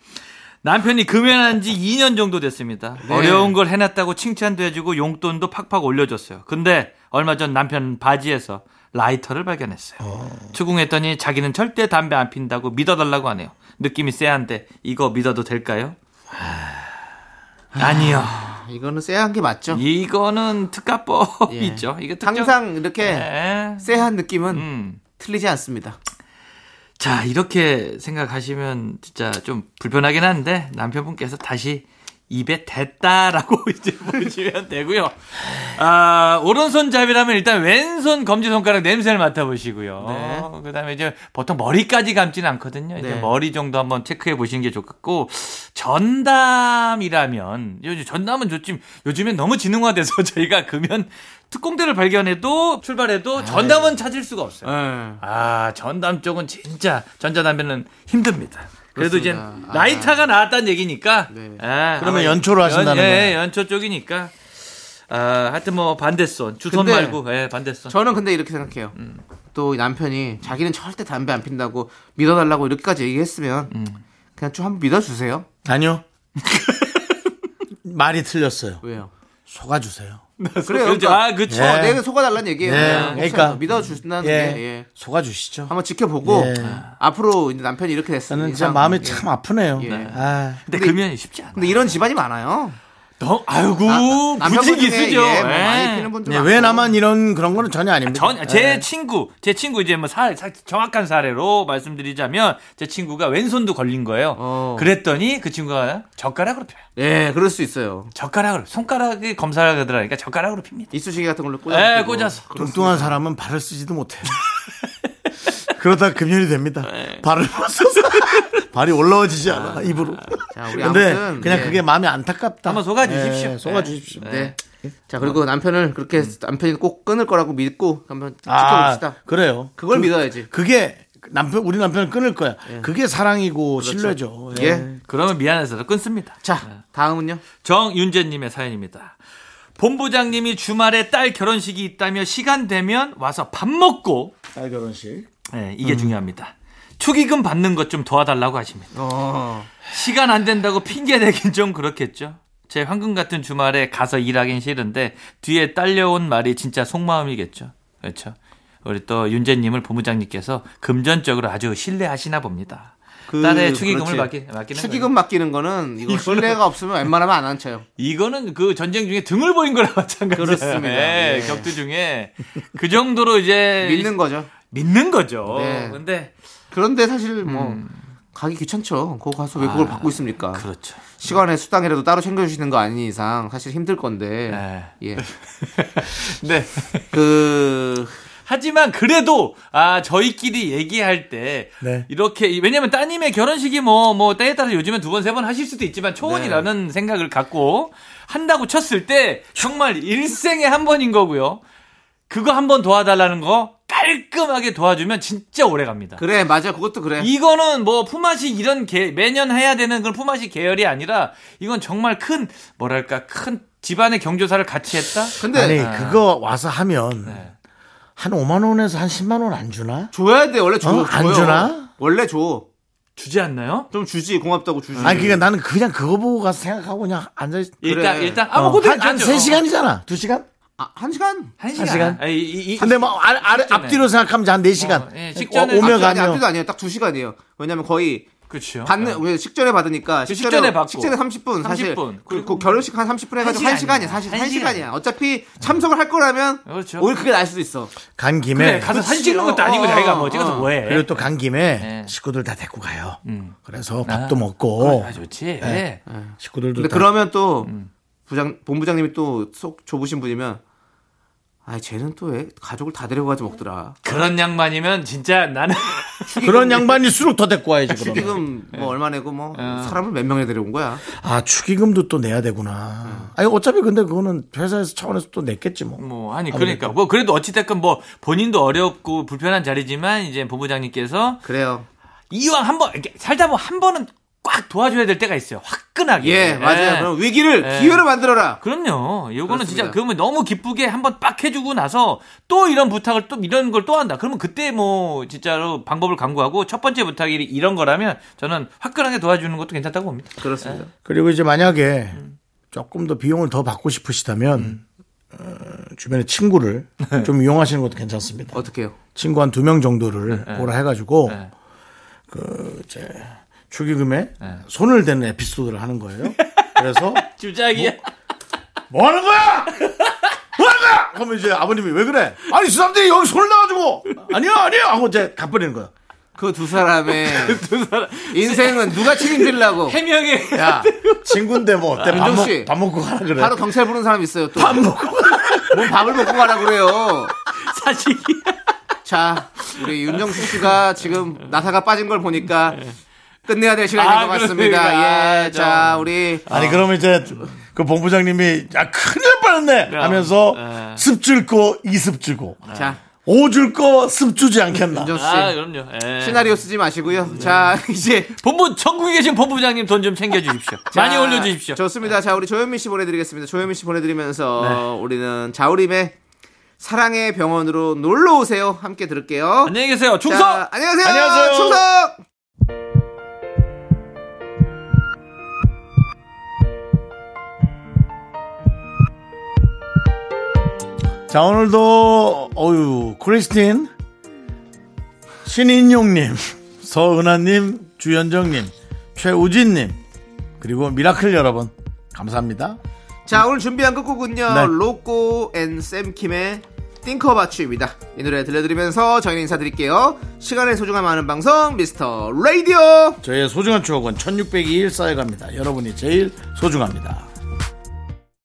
남편이 금연한 지 2년 정도 됐습니다. 네. 어려운 걸 해놨다고 칭찬도 해주고 용돈도 팍팍 올려줬어요. 근데 얼마 전 남편 바지에서 라이터를 발견했어요. 추궁했더니 자기는 절대 담배 안 핀다고 믿어달라고 하네요. 느낌이 쎄한데 이거 믿어도 될까요? 아니요. 아, 이거는 쎄한 게 맞죠? 이거는 특가법 예. 있죠. 이게 특정- 항상 이렇게 네. 쎄한 느낌은 음. 틀리지 않습니다. 자, 이렇게 생각하시면 진짜 좀 불편하긴 한데 남편분께서 다시 입에 댔다라고 이제 보시면 되고요. 아, 오른손잡이라면 일단 왼손 검지손가락 냄새를 맡아보시고요. 그 다음에 이제 보통 머리까지 감지는 않거든요. 이제 네. 머리 정도 한번 체크해 보시는 게 좋겠고, 전담이라면, 요즘 전담은 좋지, 요즘엔 너무 지능화돼서 저희가 금연 특공대를 발견해도 출발해도 전담은 찾을 수가 없어요. 네. 아, 전담 쪽은 진짜 전자담배는 힘듭니다. 그래도 이제 그렇습니다. 라이터가 나왔다는 얘기니까. 네. 아, 그러면 아마 연초로 하신다는 연, 예, 거예요? 연초 쪽이니까. 아, 하여튼 뭐 반대손, 주손 근데 말고, 예, 반대손. 저는 근데 이렇게 생각해요. 또 남편이 자기는 절대 담배 안 핀다고 믿어달라고 이렇게까지 얘기했으면 그냥 좀 한번 믿어주세요. 아니요. 말이 틀렸어요. 왜요? 속아주세요. 그래요. 그렇죠. 아, 그쵸. 어, 예. 내가 속아달라는 얘기예요. 예. 그러니까. 믿어주신다는 예. 게 예. 속아주시죠. 한번 지켜보고 예. 앞으로 이제 남편이 이렇게 됐으면 저는 진짜 마음이 참 아프네요. 예. 아, 근데 근데- 금연이 쉽지 않아. 근데 이런 집안이 많아요. 너, 아이고, 부지기 중에, 쓰죠. 예, 뭐 예. 많이 피는 분들 네, 많고. 왜 나만 이런 그런 거는 전혀 아닙니다. 전, 제 예. 친구, 제 친구 이제 뭐 사, 사- 정확한 사례로 말씀드리자면 제 친구가 왼손도 걸린 거예요. 어. 그랬더니 그 친구가 젓가락으로 펴요. 예, 그럴 수 있어요. 젓가락으로 손가락이 검사를 하더라니까 젓가락으로 핍니다. 이쑤시개 같은 걸로 꽂아. 예, 꽂아서. 뚱뚱한 사람은 발을 쓰지도 못해요. 그러다 금연이 됩니다. 네. 발을 써서 발이 올라와지지 않아 입으로. 자, 우리 근데 아무튼, 그냥 예. 그게 마음이 안타깝다. 한번 속아 주십시오. 예, 속아 주십시오. 네. 자, 그리고 남편을 그렇게 남편이 꼭 끊을 거라고 믿고 한번 아, 지켜봅시다. 그래요. 그걸 그- 믿어야지. 그게 남편 우리 남편을 끊을 거야. 그게 사랑이고 신뢰죠. 예. 예. 그러면 미안해서 끊습니다. 자, 다음은요. 정윤재님의 사연입니다. 본부장님이 주말에 딸 결혼식이 있다며 시간 되면 와서 밥 먹고 딸 결혼식. 네, 이게 중요합니다. 축의금 받는 것 좀 도와달라고 하십니다. 어. 시간 안 된다고 핑계 대긴 좀 그렇겠죠. 제 황금 같은 주말에 가서 일하긴 싫은데 뒤에 딸려온 말이 진짜 속마음이겠죠. 그렇죠. 우리 또 윤재님을 본부장님께서 금전적으로 아주 신뢰하시나 봅니다. 그, 딸의 축의금을. 맡기, 맡기는 축의금 맡기는 거는 이거 신뢰가 없으면 웬만하면 안 앉혀요. 이거는 그 전쟁 중에 등을 보인 거랑 마찬가지예요. 그렇습니다. 예, 예. 격투 중에 그 정도로 이제 믿는 거죠. 믿는 거죠. 네. 근데 그런데 사실 뭐 가기 귀찮죠. 거기 가서 왜 그걸 아, 받고 있습니까? 그렇죠. 시간에 수당이라도 따로 챙겨주시는 거 아닌 이상 사실 힘들 건데. 예. 네. 그 하지만 그래도 아 저희끼리 얘기할 때 네. 이렇게 왜냐면 따님의 결혼식이 뭐뭐 때에 따라 요즘엔 두번세번 하실 수도 있지만 초혼이라는 네. 생각을 갖고 한다고 쳤을 때 정말 일생에 한 번인 거고요. 그거 한 번 도와달라는 거 깔끔하게 도와주면 진짜 오래 갑니다. 그래 맞아 그것도 그래. 이거는 뭐 품앗이 이런 계, 매년 해야 되는 그런 품앗이 계열이 아니라 이건 정말 큰 뭐랄까 큰 집안의 경조사를 같이 했다. 근데 아니 아. 그거 와서 하면 네. 한 5만 원에서 한 10만 원 안 주나? 줘야 돼 원래 줘. 어? 안 줘요. 주나? 원래 줘. 주지 않나요? 좀 주지 고맙다고 주지. 아니 그러니까 나는 그냥 그거 보고 가서 생각하고 그냥 앉아 있 일단 일단 어, 아무것도 한, 한 3시간이잖아. 2시간? 아, 한 시간? 한한 시간. 시간? 아니, 이, 이, 근데 뭐 아래, 아래 직전에. 앞뒤로 생각하면 한 4시간. 어, 예, 직전에 오며 앞뒤 아니, 가며. 앞뒤도 아니에요. 딱두 시간이에요. 왜냐면 거의 그렇죠. 받는 왜 식전에 받으니까 그 식전에 받고. 식전에 30분 사실 30분. 그, 그 결혼식 한 30분 해가지고 한한 시간이야 시간이야. 사실 한한 시간이야 시간이야. 어차피 참석을 할 거라면 그렇죠. 오히려 그게 나을 수도 있어 간 김에 그래 가서 사진 찍는 것도 어, 아니고 어, 자기가 뭐 어. 찍어서 뭐해. 그리고 또 간 김에 네. 식구들 다 데리고 가요. 음. 그래서 밥도 아, 먹고 아, 좋지. 네. 식구들도 근데 다 그러면 또 음. 부장 본부장님이 또 속 좁으신 분이면 아 쟤는 또 왜 가족을 다 데려가지 먹더라 그런 양반이면 진짜 나는 그런 양반일수록 더 데리고 와야지 그러면. 축의금 뭐 얼마 내고 뭐 어. 사람을 몇 명에 데려온 거야 아 축의금도 또 내야 되구나. 아니 어차피 근데 그거는 회사에서 차원에서 또 냈겠지 뭐. 뭐 아니 그러니까 뭐 그래도 어찌됐건 뭐 본인도 어렵고 불편한 자리지만 이제 본부장님께서 그래요 이왕 한번 이렇게 살다 보면 한 번은 꽉 도와줘야 될 때가 있어요. 화끈하게. 예 맞아요 예. 그럼 위기를 예. 기회로 만들어라 그럼요. 요거는 진짜. 그러면 너무 기쁘게 한번 빡 해주고 나서 또 이런 부탁을 또 이런 걸 또 한다. 그러면 그때 뭐 진짜로 방법을 강구하고 첫 번째 부탁이 이런 거라면 저는 화끈하게 도와주는 것도 괜찮다고 봅니다. 그렇습니다 그리고 이제 만약에 조금 더 비용을 더 받고 싶으시다면 어, 주변에 친구를 좀 이용하시는 것도 괜찮습니다. 어떻게 해요 친구 한 두 명 정도를 오라 해가지고 네. 그 이제 축의금에 손을 대는 에피소드를 하는 거예요. 그래서 주작이야. 뭐 하는 거야? 뭐 하는 거야? 그러면 이제 아버님이 왜 그래? 아니 이 사람들이 여기 손을 놔가지고 아니야 아니야 하고 이제 가버리는 거야. 그 두 사람의 인생은 누가 책임질라고 해명에 야 친구인데 뭐 어때? 밥, 윤정 먹, 씨. 밥 먹고 가라 그래. 바로 경찰 부르는 사람 있어요 또 밥 먹고 뭔 밥을 먹고 가라 그래요 사실이. 자, 우리 윤정수 씨가 지금 나사가 빠진 걸 보니까 끝내야 될 시간인 아, 것 같습니다. 그러니까. 예, 아, 자, 우리 아니 그러면 이제 그 본부장님이 야 큰일 날 뻔했네 하면서 네. 습 줄 거 이습 주고 자, 오줄 거 습 주지 않겠나? 윤정수 씨 아, 그럼요. 예. 시나리오 쓰지 마시고요. 자, 이제 본부 전국에 계신 본부장님 돈 좀 챙겨 주십시오. 많이 자, 올려 주십시오. 좋습니다. 자, 우리 조현민 씨 보내드리겠습니다. 조현민 씨 보내드리면서 네. 우리는 자우림의 사랑의 병원으로 놀러 오세요. 함께 들을게요. 안녕히 계세요. 충성! 자, 안녕하세요. 안녕하세요. 충성. 자 오늘도 어유 크리스틴 신인용님 서은하님 주현정님 최우진님 그리고 미라클 여러분 감사합니다. 자, 오늘 준비한 끝곡은요. 네. 로꼬 and 샘킴의 Think About You입니다. 이 노래 들려드리면서 저희는 인사드릴게요. 시간의 소중함 아는 방송 미스터 라디오. 저의 소중한 추억은 1602일 쌓여갑니다. 여러분이 제일 소중합니다.